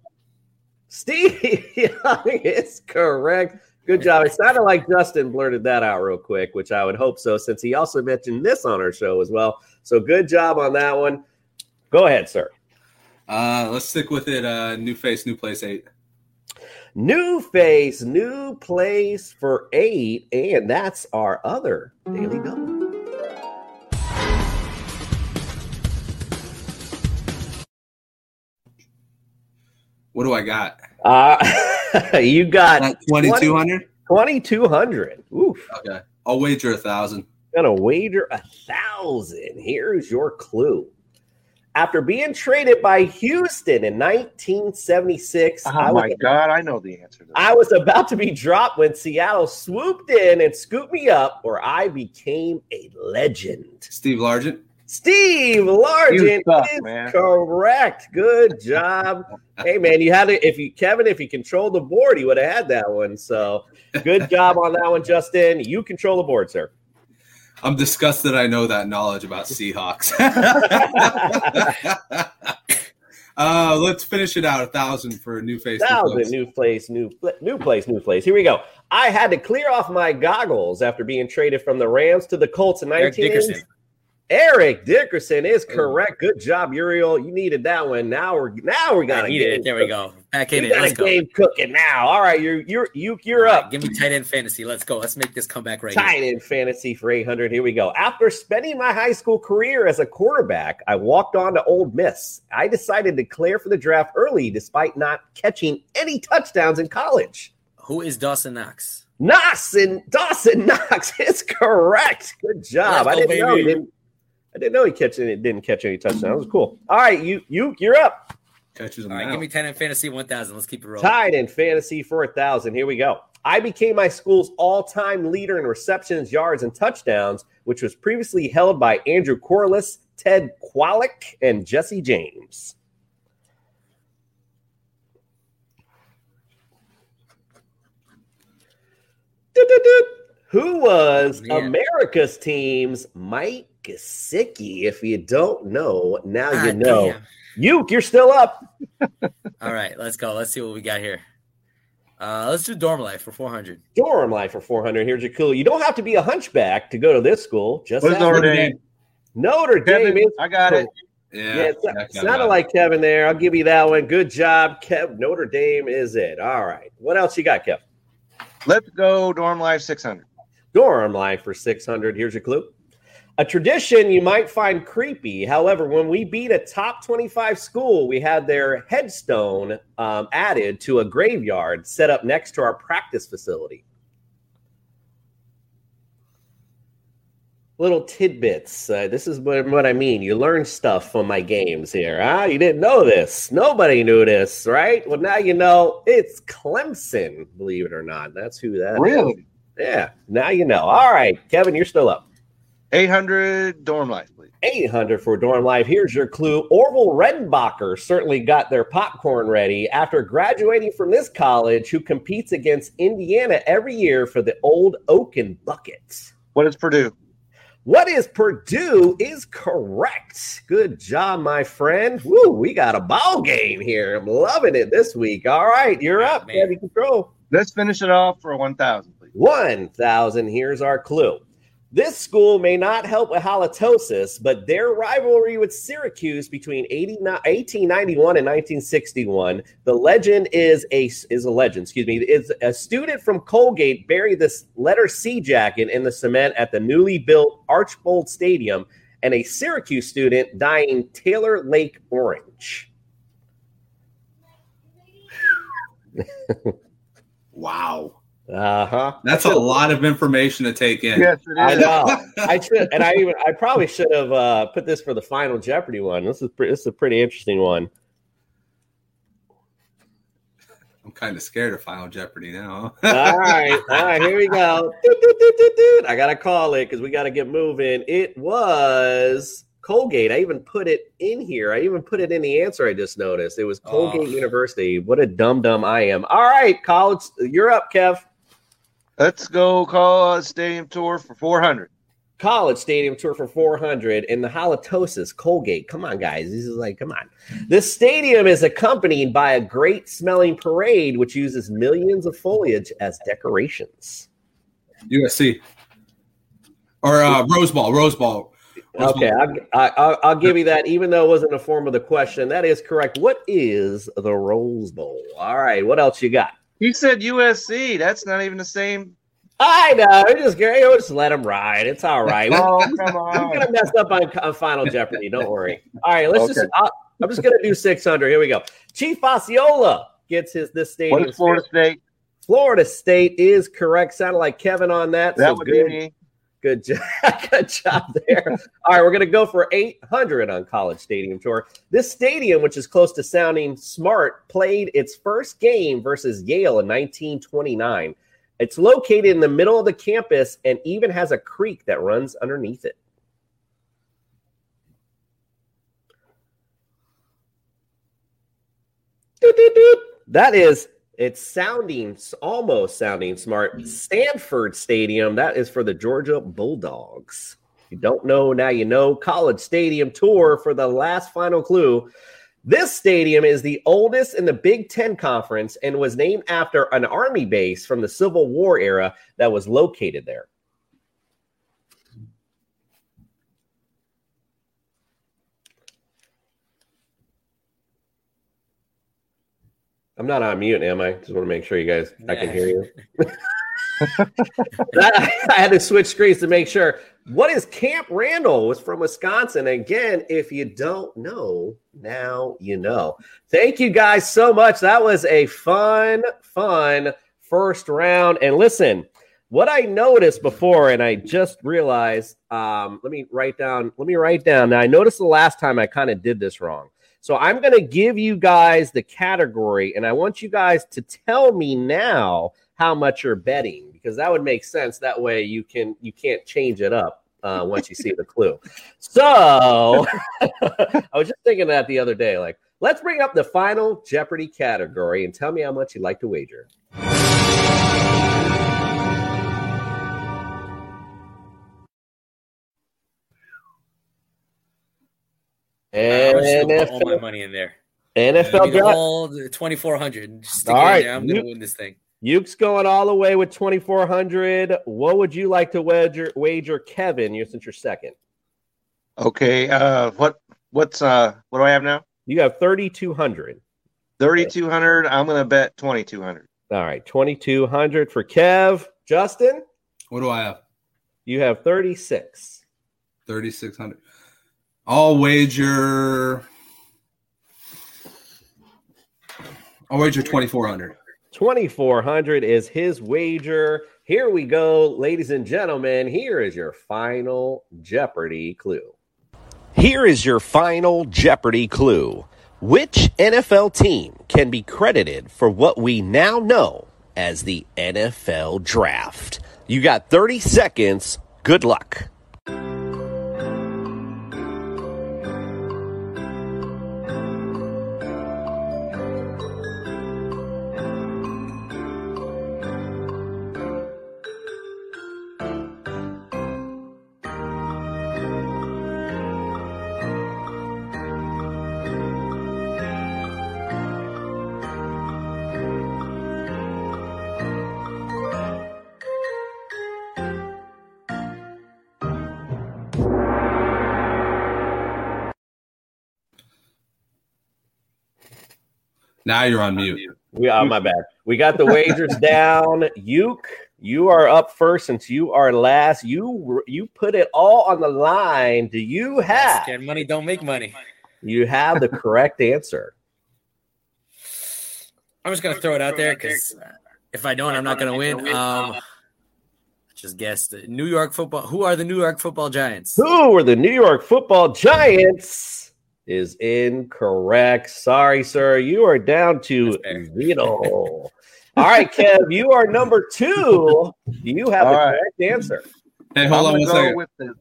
Steve Young is correct. Good job. It sounded like Justin blurted that out real quick, which I would hope so, since he also mentioned this on our show as well. So good job on that one. Go ahead, sir. Uh, let's stick with it. Uh, new face, new place eight. New face, new place for eight, and that's our other daily double. What do I got? Uh, you got Twenty two hundred. 2200 Oof. Okay, I'll wager a thousand. Gonna wager a thousand. Here's your clue. After being traded by Houston in 1976, Oh I, was, my God, I know the answer to that. I was about to be dropped when Seattle swooped in and scooped me up, or I became a legend. Steve Largent. Steve Largent suck, is man. correct. Good job. hey man, you had it. if you Kevin, if you controlled the board, you would have had that one. So good job on that one, Justin. You control the board, sir. I'm disgusted. I know that knowledge about Seahawks. uh, let's finish it out. A thousand for a new face. new Thousand place. new place, new new place, new place. Here we go. I had to clear off my goggles after being traded from the Rams to the Colts in Eric 1980s. Dickerson. Eric Dickerson is correct. Good job, Uriel. You needed that one. Now we're now we got I a needed game it. There we go. Back in We it. got Let's go. game cooking now. All right, you're you're you you're All right, up. give me tight end fantasy. Let's go. Let's make this comeback right here. Tight end fantasy for 800. Here we go. After spending my high school career as a quarterback, I walked on to Ole Miss. I decided to declare for the draft early despite not catching any touchdowns in college. Who is Dawson Knox? Dawson Dawson Knox is correct. Good job. Let's I didn't know baby. didn't. I didn't know he catch any, didn't catch any touchdowns. That was cool. All right, you you you're up. Catches them All right, now. give me ten in fantasy 1000. Let's keep it rolling. Tied in fantasy for a thousand. Here we go. I became my school's all-time leader in receptions, yards, and touchdowns, which was previously held by Andrew Quarless, Ted Kwalick, and Jesse James. Who was Man. America's team's Mike Gesicki? If you don't know, now you Ah, know. damn. You, you're still up. All right, let's go. Let's see what we got here. Uh, let's do dorm life for 400. Dorm Life for 400. Here's your clue. You don't have to be a hunchback to go to this school. Just What's ask Notre Notre Dame? Notre Dame Kevin, is I got it. Yeah, Yeah, it's, yeah, it's not yeah. like Kevin there. I'll give you that one. Good job, Kev. Notre Dame is it. All right. What else you got, Kev? Let's go dorm life 600. Dorm life for 600. Here's your clue. A tradition you might find creepy. However, when we beat a top 25 school, we had their headstone um, added to a graveyard set up next to our practice facility. Little tidbits. Uh, this is what, what I mean. You learn stuff from my games here. Huh? You didn't know this. Nobody knew this, right? Well, now you know it's Clemson, believe it or not. That's who that is. Really? Yeah, now you know. All right, Kevin, you're still up. 800 dorm life, please. 800 for Dorm Life. Here's your clue. Orville Redenbacher certainly got their popcorn ready after graduating from this college, who competes against Indiana every year for the Old Oaken Buckets. What is Purdue? What is Purdue is correct. Good job, my friend. Woo, we got a ball game here. I'm loving it this week. All right, you're up, man. Kevin Control. Let's finish it off for 1,000, please. 1,000. Here's our clue. This school may not help with halitosis, but their rivalry with Syracuse between 89 1891 and 1961, the legend is a is a legend. Excuse me, is a student from Colgate buried this letter C jacket in the cement at the newly built Archbold Stadium, and a Syracuse student dying Taylor Lake orange. Wow. Uh huh. That's a lot of information to take in. Yes, it I know. I should, and I even, I probably should have uh, put this for the final Jeopardy one. This is, pre- this is a pretty interesting one. I'm kind of scared of Final Jeopardy now. All right, all right, here we go. I gotta call it because we gotta get moving. It was Colgate. I even put it in here. I even put it in the answer. I just noticed it was Colgate Oh. University. What a dumb dumb I am. All right, college, you're up, Kev. Let's go call a stadium tour for 400. College Stadium tour for 400 and the halitosis Colgate. Come on, guys. This is like, come on. This stadium is accompanied by a great smelling parade, which uses millions of foliage as decorations. USC or uh, Rose Bowl. Rose Bowl. Rose Okay, Bowl. I, I, I'll, I'll give you that, even though it wasn't a form of the question. That is correct. What is the Rose Bowl? All right, what else you got? He said USC. That's not even the same. I know. Just, we'll oh, just let him ride. It's all right. Oh, come on. I'm gonna mess up on, on Final Jeopardy. Don't worry. All right, let's just. Okay. I'll, I'm just gonna do 600. Here we go. Chief Osceola gets his this stadium. What is Florida State? Florida State is correct. Sounded like Kevin on that. That so would good, be me. Good job. good job there. All right, we're gonna go for 800 on College Stadium Tour. This stadium, which is close to sounding smart, played its first game versus Yale in 1929. It's located in the middle of the campus and even has a creek that runs underneath it. That is, it's sounding almost sounding smart. Sanford Stadium, that is for the Georgia Bulldogs. If you don't know, now you know. College Stadium Tour for the last final clue. This stadium is the oldest in the Big Ten Conference and was named after an army base from the Civil War era that was located there. I'm not on mute, am I? Just want to make sure you guys, I can hear you. I had to switch screens to make sure. What is Camp Randall? It's from Wisconsin. Again, if you don't know, now you know. Thank you guys so much. That was a fun, fun first round. And listen, what I noticed before, and I just realized, um, let me write down, let me write down. Now, I noticed the last time I kind of did this wrong. So I'm going to give you guys the category, and I want you guys to tell me now how much you're betting because that would make sense. That way you can you can't change it up uh, once you see the clue. So I was just thinking that the other day. Like, let's bring up the final Jeopardy category and tell me how much you'd like to wager. I'm just put all my money in there. NFL Give me draft. all 2400. Just stick All it right, there. I'm gonna win this thing. Yuke's going all the way with 2,400. What would you like to wager, wager Kevin, you since you're second? Okay. Uh, what what's uh what do I have now? You have 3,200. Thirty two hundred. I'm gonna bet twenty two hundred. All right, 2,200 for Kev. Justin, What do I have? you have 36. 3600 i'll wager i'll wager 2400 2,400 is his wager. Here we go, ladies and gentlemen. Here is your final Jeopardy clue. Here is your final Jeopardy clue. Which NFL team can be credited for what we now know as the NFL draft? You got 30 seconds. Good luck. Now you're on mute We oh my bad. We got the wagers down. Uke, you are up first since you are last. You you put it all on the line. Do you have Scared money don't make money. you have the correct answer? I'm just gonna throw it out there because if I don't, I'm not gonna win. Um, just guessed it. New York football. Who are the New York Football Giants? Who are the New York Football Giants? Is incorrect. Sorry, sir. You are down to That's zero. All right, Kev, you are number two. You have All the right. correct answer? hey hold I'm on gonna one go second with the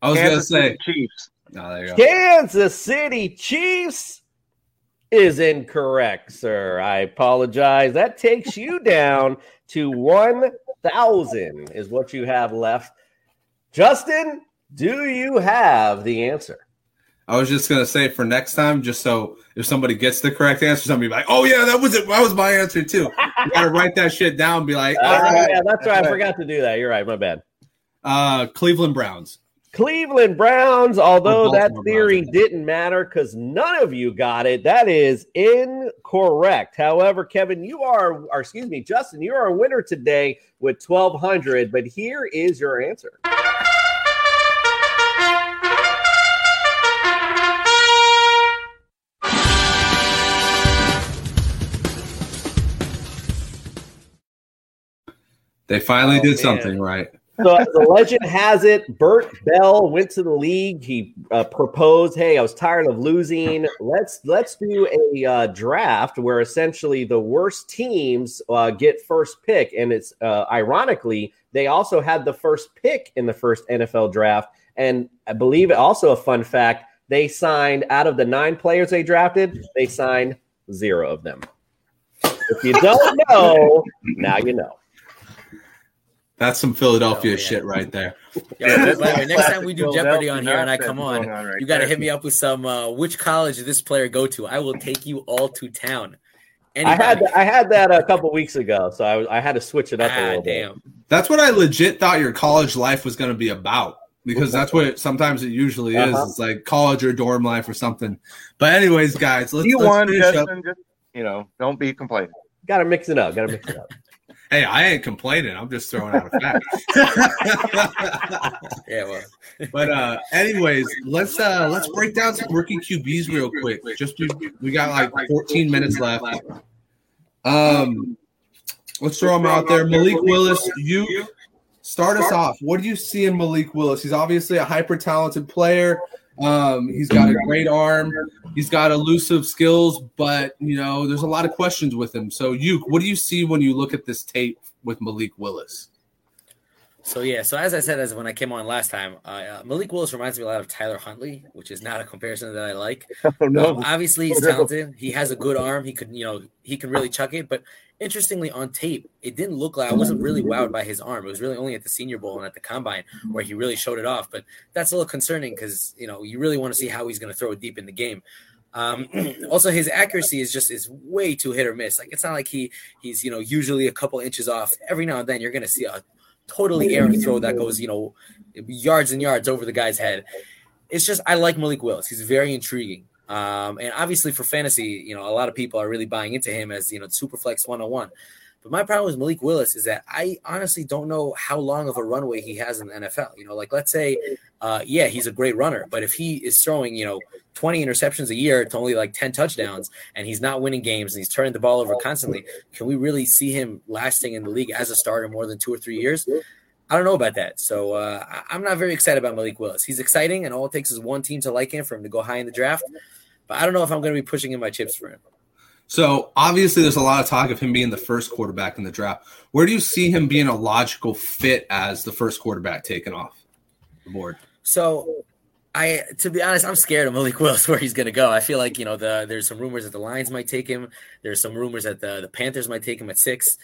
i was gonna say Chiefs. oh, there you go Kansas City Chiefs is incorrect, sir. I apologize. That takes you down to 1,000 is what you have left. Justin, do you have the answer? I was just gonna say for next time, just so if somebody gets the correct answer, somebody be like, "Oh yeah, that was it. That was my answer too." You gotta write that shit down. And be like, Uh, "All right, yeah, that's right. I forgot to do that. You're right. My bad. uh, Cleveland Browns." Cleveland Browns, although that theory Browns. didn't matter because none of you got it, that is incorrect. However, Kevin, you are, or excuse me, Justin, you are a winner today with 1,200, but here is your answer. They finally Oh, did man. something right. So the legend has it, Bert Bell went to the league. He uh, proposed, "Hey, I was tired of losing. Let's let's do a uh, draft where essentially the worst teams uh, get first pick." And it's uh, ironically they also had the first pick in the first NFL draft. And I believe also a fun fact: they signed out of the nine players they drafted, they signed zero of them. If you don't know, now you know. That's some Philadelphia Oh, shit right there. Yeah, by way, next time we do Jeopardy on here and I come on, on right you got to hit me up with some. Uh, which college did this player go to? I will take you all to town. I had Anybody. I had that a couple weeks ago, so I, I had to switch it up a Ah, little bit. damn. That's what I legit thought your college life was going to be about because that's what it, sometimes it usually is. Uh-huh. It's like college or dorm life or something. But anyways, guys, let's, You let's won, finish up. Justin. Just you know, don't be complaining. Got to mix it up. Got to mix it up. Hey, I ain't complaining. I'm just throwing out a fact. Yeah, well, but uh anyways, let's uh let's break down some rookie QBs real quick. Just we, we got like 14 minutes left. Um let's throw them out there. Malik Willis, you start us off. What do you see in Malik Willis? He's obviously a hyper talented player. Um, he's got a great arm. He's got elusive skills, but you know, there's a lot of questions with him. So, you, what do you see when you look at this tape with Malik Willis? So yeah, so as I said, as when I came on last time, uh, uh, Malik Willis reminds me a lot of Tyler Huntley, which is not a comparison that I like. Oh Um, obviously, he's Oh, no. talented. He has a good arm. He could, you know, he can really chuck it. But interestingly, on tape, it didn't look like I wasn't really wowed by his arm. It was really only at the Senior Bowl and at the Combine where he really showed it off. But that's a little concerning because you know you really want to see how he's going to throw deep in the game. Um, also, his accuracy is just is way too hit or miss. Like it's not like he he's you know usually a couple inches off. Every now and then you're going to see a totally errant throw that goes you know yards and yards over the guy's head it's just I like Malik Willis. He's very intriguing. Um, and obviously for fantasy, you know, a lot of people are really buying into him as you know super flex 101. But my problem with Malik Willis is that I honestly don't know how long of a runway he has in the NFL. You know, like let's say, uh, yeah, he's a great runner, but if he is throwing, you know, 20 interceptions a year to only like 10 touchdowns and he's not winning games and he's turning the ball over constantly, can we really see him lasting in the league as a starter more than two or three years? I don't know about that. So uh, I'm not very excited about Malik Willis. He's exciting, and all it takes is one team to like him for him to go high in the draft. But I don't know if I'm going to be pushing in my chips for him. So obviously, there's a lot of talk of him being the first quarterback in the draft. Where do you see him being a logical fit as the first quarterback taken off the board? So I to be honest, I'm scared of Malik Willis where he's gonna go. I feel like, you know, the there's some rumors that the Lions might take him. There's some rumors that the, the Panthers might take him at six.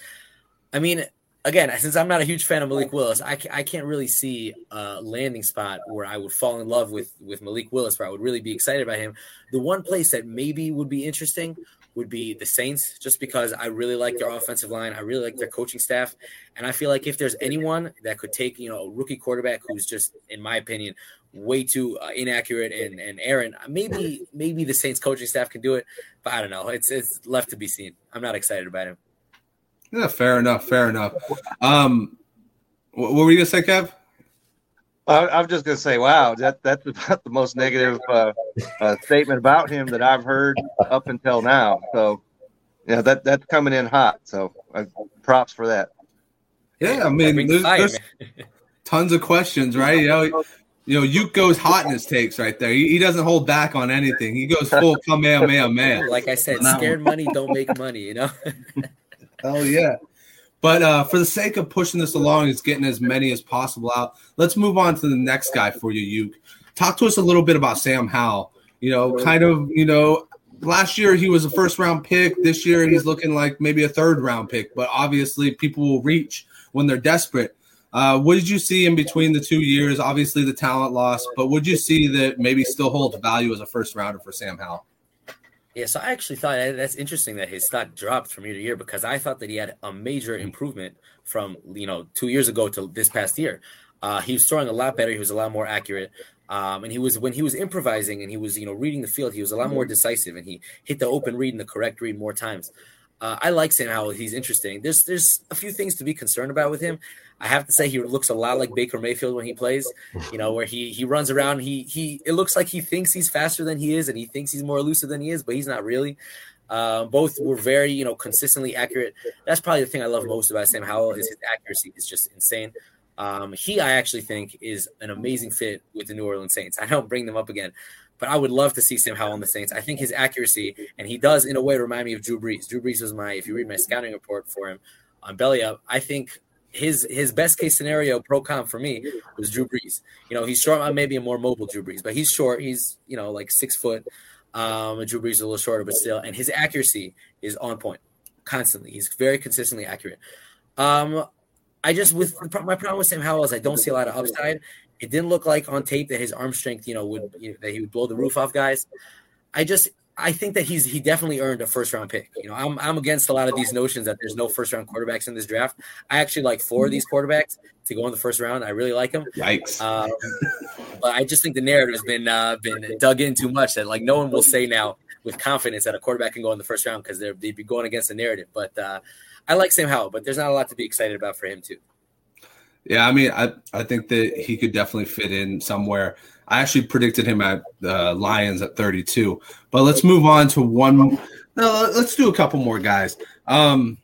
I mean, again, since I'm not a huge fan of Malik Willis, I, I can't really see a landing spot where I would fall in love with with Malik Willis, where I would really be excited about him. The one place that maybe would be interesting would be the Saints, just because I really like their offensive line. I really like their coaching staff. And I feel like if there's anyone that could take, you know, a rookie quarterback who's just, in my opinion, way too uh, inaccurate and and Aaron, maybe maybe the Saints coaching staff can do it, but I don't know. It's it's left to be seen. I'm not excited about him. Yeah, fair enough. Fair enough. Um, what, what were you gonna say, Kev? I, I'm just gonna say, wow, that that's about the most negative uh, uh, statement about him that I've heard up until now. So, yeah, that that's coming in hot. So, uh, props for that. Yeah, I mean, there's, fire, there's tons of questions, right? You know, you know, Uke goes hot in his takes right there. He, he doesn't hold back on anything. He goes full Kamehameha. Man. Like I said, scared money don't make money. You know. Hell yeah. But uh, for the sake of pushing this along, it's getting as many as possible out. Let's move on to the next guy for you, Uke. Talk to us a little bit about Sam Howell. You know, kind of, you know, last year he was a first round pick. This year he's looking like maybe a third round pick, but obviously people will reach when they're desperate. Uh, what did you see in between the two years? Obviously the talent loss, but would you see that maybe still holds value as a first rounder for Sam Howell? Yeah, so I actually thought that's interesting that his stock dropped from year to year because I thought that he had a major improvement from you know two years ago to this past year. Uh, he was throwing a lot better. He was a lot more accurate, um, and he was when he was improvising and he was you know reading the field. He was a lot more decisive, and he hit the open read and the correct read more times. Uh, I like Sam Howell. He's interesting. There's there's a few things to be concerned about with him. I have to say he looks a lot like Baker Mayfield when he plays. You know, where he he runs around. He he it looks like he thinks he's faster than he is, and he thinks he's more elusive than he is, but he's not really. Uh, both were very you know consistently accurate. That's probably the thing I love most about Sam Howell is his accuracy is just insane. Um, he I actually think is an amazing fit with the New Orleans Saints. I don't bring them up again, but I would love to see Sam Howell on the Saints. I think his accuracy, and he does in a way remind me of Drew Brees. Drew Brees was my, if you read my scouting report for him on Belly Up, I think his his best case scenario pro comp for me was Drew Brees. You know, he's short, maybe a more mobile Drew Brees, but he's short. He's you know like six foot. Um, Drew Brees is a little shorter, but still, and his accuracy is on point constantly. He's very consistently accurate. Um, I just with my problem with Sam Howell is I don't see a lot of upside. It didn't look like on tape that his arm strength, you know, would you know, that he would blow the roof off guys. I just I think that he's he definitely earned a first round pick. You know, I'm I'm against a lot of these notions that there's no first round quarterbacks in this draft. I actually like four of these quarterbacks to go in the first round. I really like them. Yikes. Um, but I just think the narrative has been uh, been dug in too much that like no one will say now with confidence that a quarterback can go in the first round because they'd be going against the narrative. But uh, I like Sam Howell, but there's not a lot to be excited about for him too. Yeah, I mean, I, I think that he could definitely fit in somewhere. I actually predicted him at the Lions at 32. But let's move on to one. No, let's do a couple more guys. Um,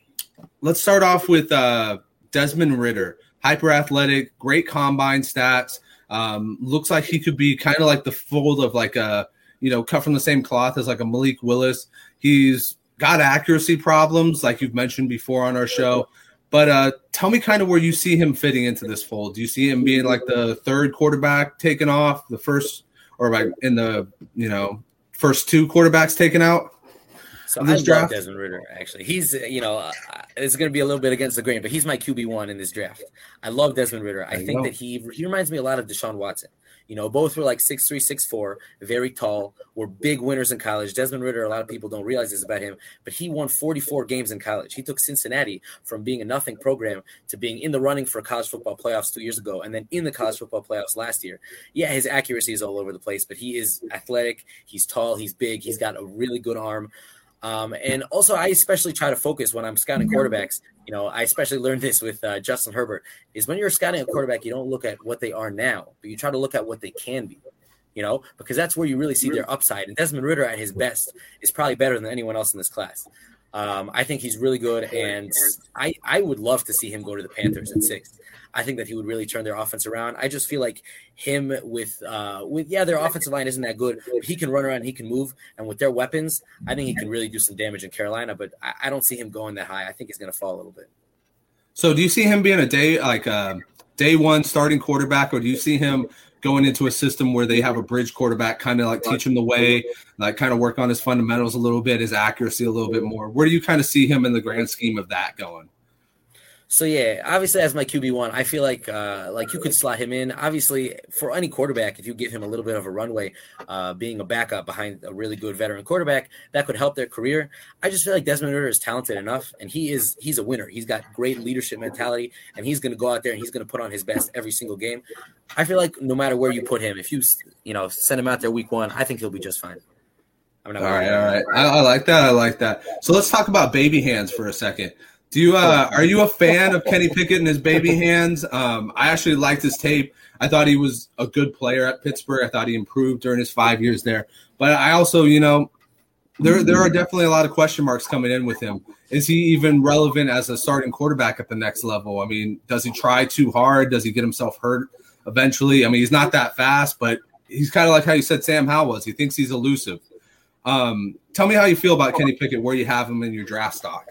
let's start off with uh, Desmond Ridder, hyper athletic, great combine stats. Um, looks like he could be kind of like the fold of like a you know cut from the same cloth as like a Malik Willis. He's got accuracy problems, like you've mentioned before on our show. But uh, tell me kind of where you see him fitting into this fold. Do you see him being like the third quarterback taken off, the first, or like in the you know first two quarterbacks taken out? So I this love draft? Desmond Ridder. Actually, he's uh, you know uh, it's going to be a little bit against the grain, but he's my QB one in this draft. I love Desmond Ridder. I you think go. that he he reminds me a lot of Deshaun Watson. You know, both were like six three, six four, very tall, were big winners in college. Desmond Ridder, a lot of people don't realize this about him, but he won 44 games in college. He took Cincinnati from being a nothing program to being in the running for college football playoffs two years ago, and then in the college football playoffs last year. Yeah, his accuracy is all over the place, but he is athletic. He's tall. He's big. He's got a really good arm. Um, and also, I especially try to focus when I'm scouting quarterbacks. You know, I especially learned this with uh, Justin Herbert. Is when you're scouting a quarterback, you don't look at what they are now, but you try to look at what they can be. You know, because that's where you really see their upside. And Desmond Ridder at his best is probably better than anyone else in this class. Um, I think he's really good, and I, I would love to see him go to the Panthers at six. I think that he would really turn their offense around. I just feel like him with uh, with yeah, their offensive line isn't that good, he can run around, he can move, and with their weapons, I think he can really do some damage in Carolina. But I, I don't see him going that high. I think he's going to fall a little bit. So, do you see him being a day like a day one starting quarterback, or do you see him going into a system where they have a bridge quarterback, kind of like teach him the way, like kind of work on his fundamentals a little bit, his accuracy a little bit more? Where do you kind of see him in the grand scheme of that going? So yeah, obviously as my QB one, I feel like uh, like you could slot him in. Obviously, for any quarterback, if you give him a little bit of a runway, uh, being a backup behind a really good veteran quarterback, that could help their career. I just feel like Desmond Ridder is talented enough, and he is he's a winner. He's got great leadership mentality, and he's going to go out there and he's going to put on his best every single game. I feel like no matter where you put him, if you you know send him out there week one, I think he'll be just fine. all right, all right. I, I like that. I like that. So let's talk about baby hands for a second. Do you uh, are you a fan of Kenny Pickett and his baby hands? Um, I actually liked his tape. I thought he was a good player at Pittsburgh. I thought he improved during his five years there. But I also, you know, there there are definitely a lot of question marks coming in with him. Is he even relevant as a starting quarterback at the next level? I mean, does he try too hard? Does he get himself hurt eventually? I mean, he's not that fast, but he's kind of like how you said Sam Howell was. He thinks he's elusive. Um, tell me how you feel about Kenny Pickett, where you have him in your draft stock.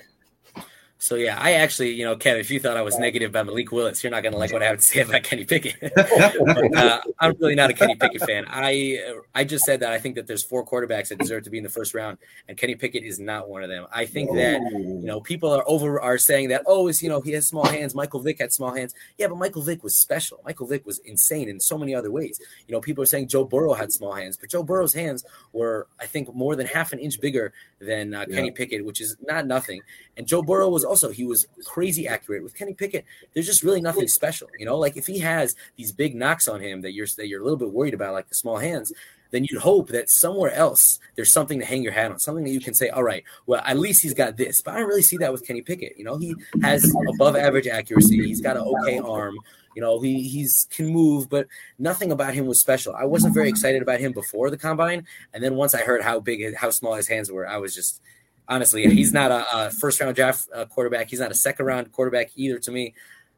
So yeah, I actually, you know, Kev, if you thought I was negative about Malik Willis, you're not gonna like what I have to say about Kenny Pickett. but, uh, I'm really not a Kenny Pickett fan. I I just said that I think that there's four quarterbacks that deserve to be in the first round, and Kenny Pickett is not one of them. I think that you know people are over are saying that oh, is you know he has small hands. Michael Vick had small hands. Yeah, but Michael Vick was special. Michael Vick was insane in so many other ways. You know, people are saying Joe Burrow had small hands, but Joe Burrow's hands were I think more than half an inch bigger than uh, Kenny yeah. Pickett, which is not nothing. And Joe Burrow was also he was crazy accurate. With Kenny Pickett, there's just really nothing special. You know, like if he has these big knocks on him that you're that you're a little bit worried about, like the small hands, then you'd hope that somewhere else there's something to hang your hat on, something that you can say, all right, well, at least he's got this. But I don't really see that with Kenny Pickett. You know, he has above average accuracy. He's got an okay arm. You know, he he's can move, but nothing about him was special. I wasn't very excited about him before the combine, and then once I heard how big, how small his hands were, I was just honestly, he's not a, a first round draft uh, quarterback. He's not a second round quarterback either. To me,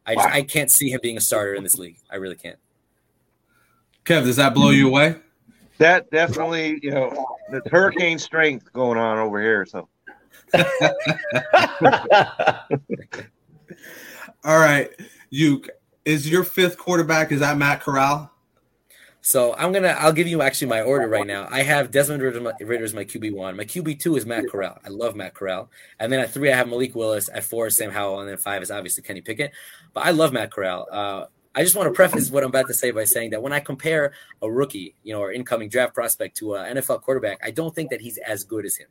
I just, I can't see him being a starter in this league. I really can't. Kev, does that blow you away? That definitely, you know, the hurricane strength going on over here. So. All right, you is your fifth quarterback? Is that Matt Corral? So I'm gonna I'll give you actually my order right now. I have Desmond Ridder, Ridder's my QB one. My QB two is Matt Corral. I love Matt Corral. And then at three I have Malik Willis. At four is Sam Howell, and then five is obviously Kenny Pickett. But I love Matt Corral. Uh, I just want to preface what I'm about to say by saying that when I compare a rookie, you know, or incoming draft prospect to an NFL quarterback, I don't think that he's as good as him.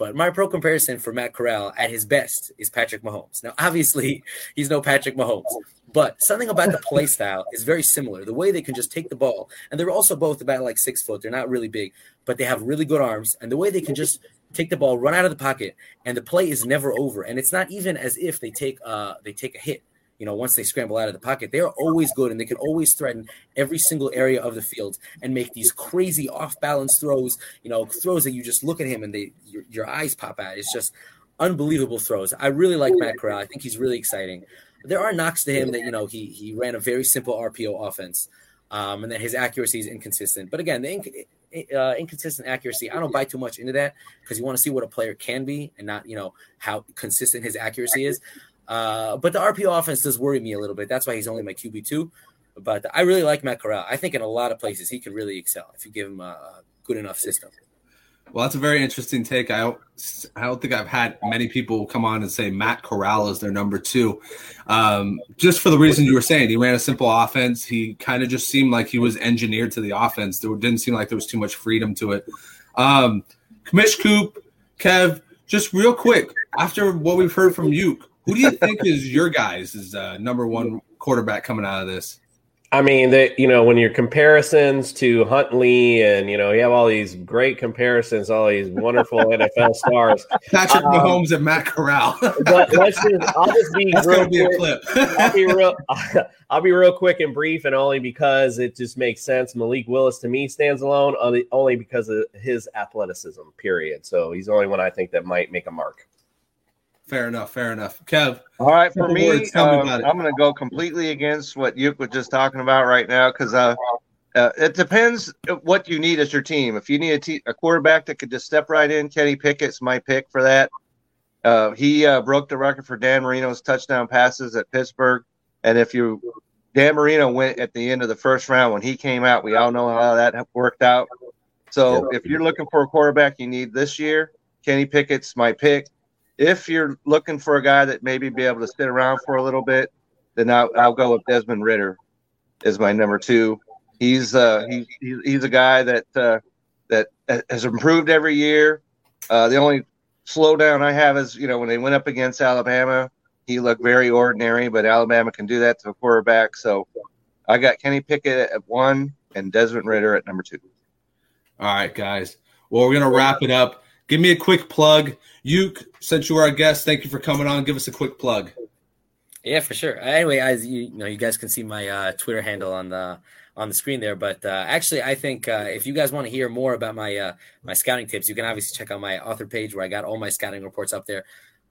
But my pro comparison for Matt Corral at his best is Patrick Mahomes. Now, obviously, he's no Patrick Mahomes, but something about the play style is very similar. The way they can just take the ball, and they're also both about like six foot. They're not really big, but they have really good arms. And the way they can just take the ball, run out of the pocket, and the play is never over. And it's not even as if they take uh they take a hit you know, once they scramble out of the pocket, they are always good and they can always threaten every single area of the field and make these crazy off balance throws, you know, throws that you just look at him and they your, your eyes pop out. It's just unbelievable throws. I really like Matt Corral. I think he's really exciting. There are knocks to him that, you know, he he ran a very simple RPO offense. Um, and that his accuracy is inconsistent. But again, the inc- uh, inconsistent accuracy, I don't buy too much into that because you want to see what a player can be and not, you know, how consistent his accuracy is. Uh, but the RPO offense does worry me a little bit. That's why he's only my QB two. But I really like Matt Corral. I think in a lot of places he can really excel if you give him a good enough system. Well, that's a very interesting take. I don't, I don't think I've had many people come on and say Matt Corral is their number two. Um, just for the reason you were saying, he ran a simple offense. He kind of just seemed like he was engineered to the offense. There didn't seem like there was too much freedom to it. Um, Commish Coop, Kev, just real quick, after what we've heard from you, who do you think is your guys' uh, number one quarterback coming out of this? I mean, that you know, when your comparisons to Huntley and you know, you have all these great comparisons, all these wonderful NFL stars, Patrick um, Mahomes and Matt Corral. but let's just, I'll just be That's real be quick. I'll be real. I'll be real quick and brief, and only because it just makes sense. Malik Willis to me stands alone, only because of his athleticism. Period. So he's the only one I think that might make a mark. Fair enough. Fair enough. Kev. All right. For me, um, me I'm going to go completely against what you was just talking about right now because uh, uh, it depends what you need as your team. If you need a, te- a quarterback that could just step right in, Kenny Pickett's my pick for that. Uh, he uh, broke the record for Dan Marino's touchdown passes at Pittsburgh. And if you, Dan Marino went at the end of the first round when he came out, we all know how that worked out. So if you're looking for a quarterback you need this year, Kenny Pickett's my pick if you're looking for a guy that maybe be able to sit around for a little bit, then I'll, I'll go with Desmond Ridder as my number two. He's uh, he, he's a guy that uh, that has improved every year. Uh, the only slowdown I have is you know when they went up against Alabama, he looked very ordinary, but Alabama can do that to a quarterback. So I got Kenny Pickett at one and Desmond Ridder at number two. All right, guys. Well, we're gonna wrap it up. Give me a quick plug. Uke, since you are our guest, thank you for coming on. Give us a quick plug. Yeah, for sure. Anyway, as you, you know, you guys can see my uh, Twitter handle on the on the screen there. But uh, actually, I think uh, if you guys want to hear more about my uh, my scouting tips, you can obviously check out my author page where I got all my scouting reports up there.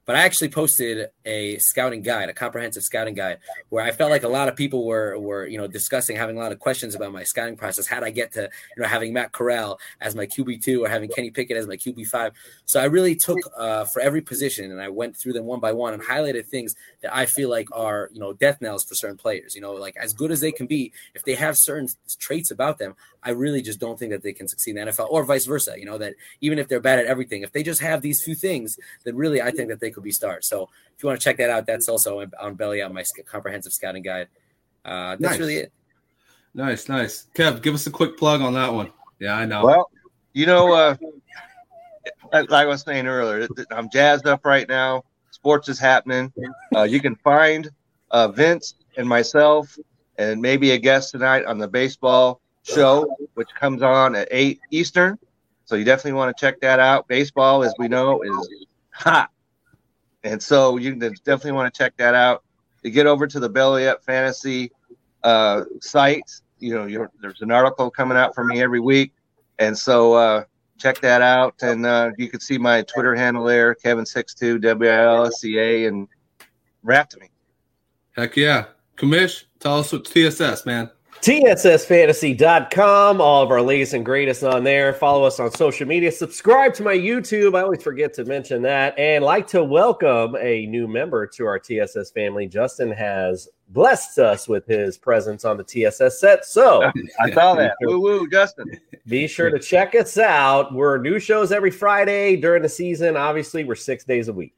But I actually posted a scouting guide, a comprehensive scouting guide, where I felt like a lot of people were were you know discussing, having a lot of questions about my scouting process. How I get to you know having Matt Corral as my QB two or having Kenny Pickett as my QB five? So I really took uh, for every position and I went through them one by one and highlighted things that I feel like are you know death knells for certain players. You know, like as good as they can be, if they have certain traits about them, I really just don't think that they can succeed in the NFL or vice versa. You know, that even if they're bad at everything, if they just have these few things, then really I think that they could be stars. So if you want to check that out, that's also on Belly on my comprehensive scouting guide. Uh, that's nice. really it. Nice, nice. Kev, give us a quick plug on that one. Yeah, I know. Well, you know, uh, like I was saying earlier, I'm jazzed up right now. Sports is happening. Uh, you can find uh, Vince and myself and maybe a guest tonight on the baseball show, which comes on at 8 Eastern. So you definitely want to check that out. Baseball, as we know, is hot. And so you definitely want to check that out. You get over to the Belly Up Fantasy uh, site. You know, there's an article coming out for me every week. And so uh, check that out. And uh, you can see my Twitter handle there, Kevin62, W-I-L-S-C-A, and rap to me. Heck yeah. Commish, tell us what TSS, man. TSSfantasy.com. All of our latest and greatest on there. Follow us on social media. Subscribe to my YouTube. I always forget to mention that. And like to welcome a new member to our TSS family. Justin has blessed us with his presence on the TSS set. So I saw that. Woo woo, Justin. Be sure to check us out. We're new shows every Friday during the season. Obviously, we're six days a week.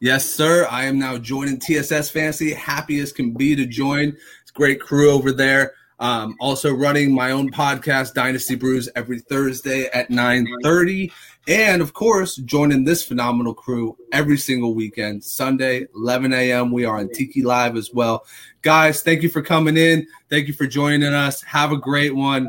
Yes, sir. I am now joining TSS Fantasy. Happy as can be to join. Great crew over there. Um, also running my own podcast, Dynasty Brews, every Thursday at 9.30. And, of course, joining this phenomenal crew every single weekend. Sunday, 11 a.m. We are on Tiki Live as well. Guys, thank you for coming in. Thank you for joining us. Have a great one.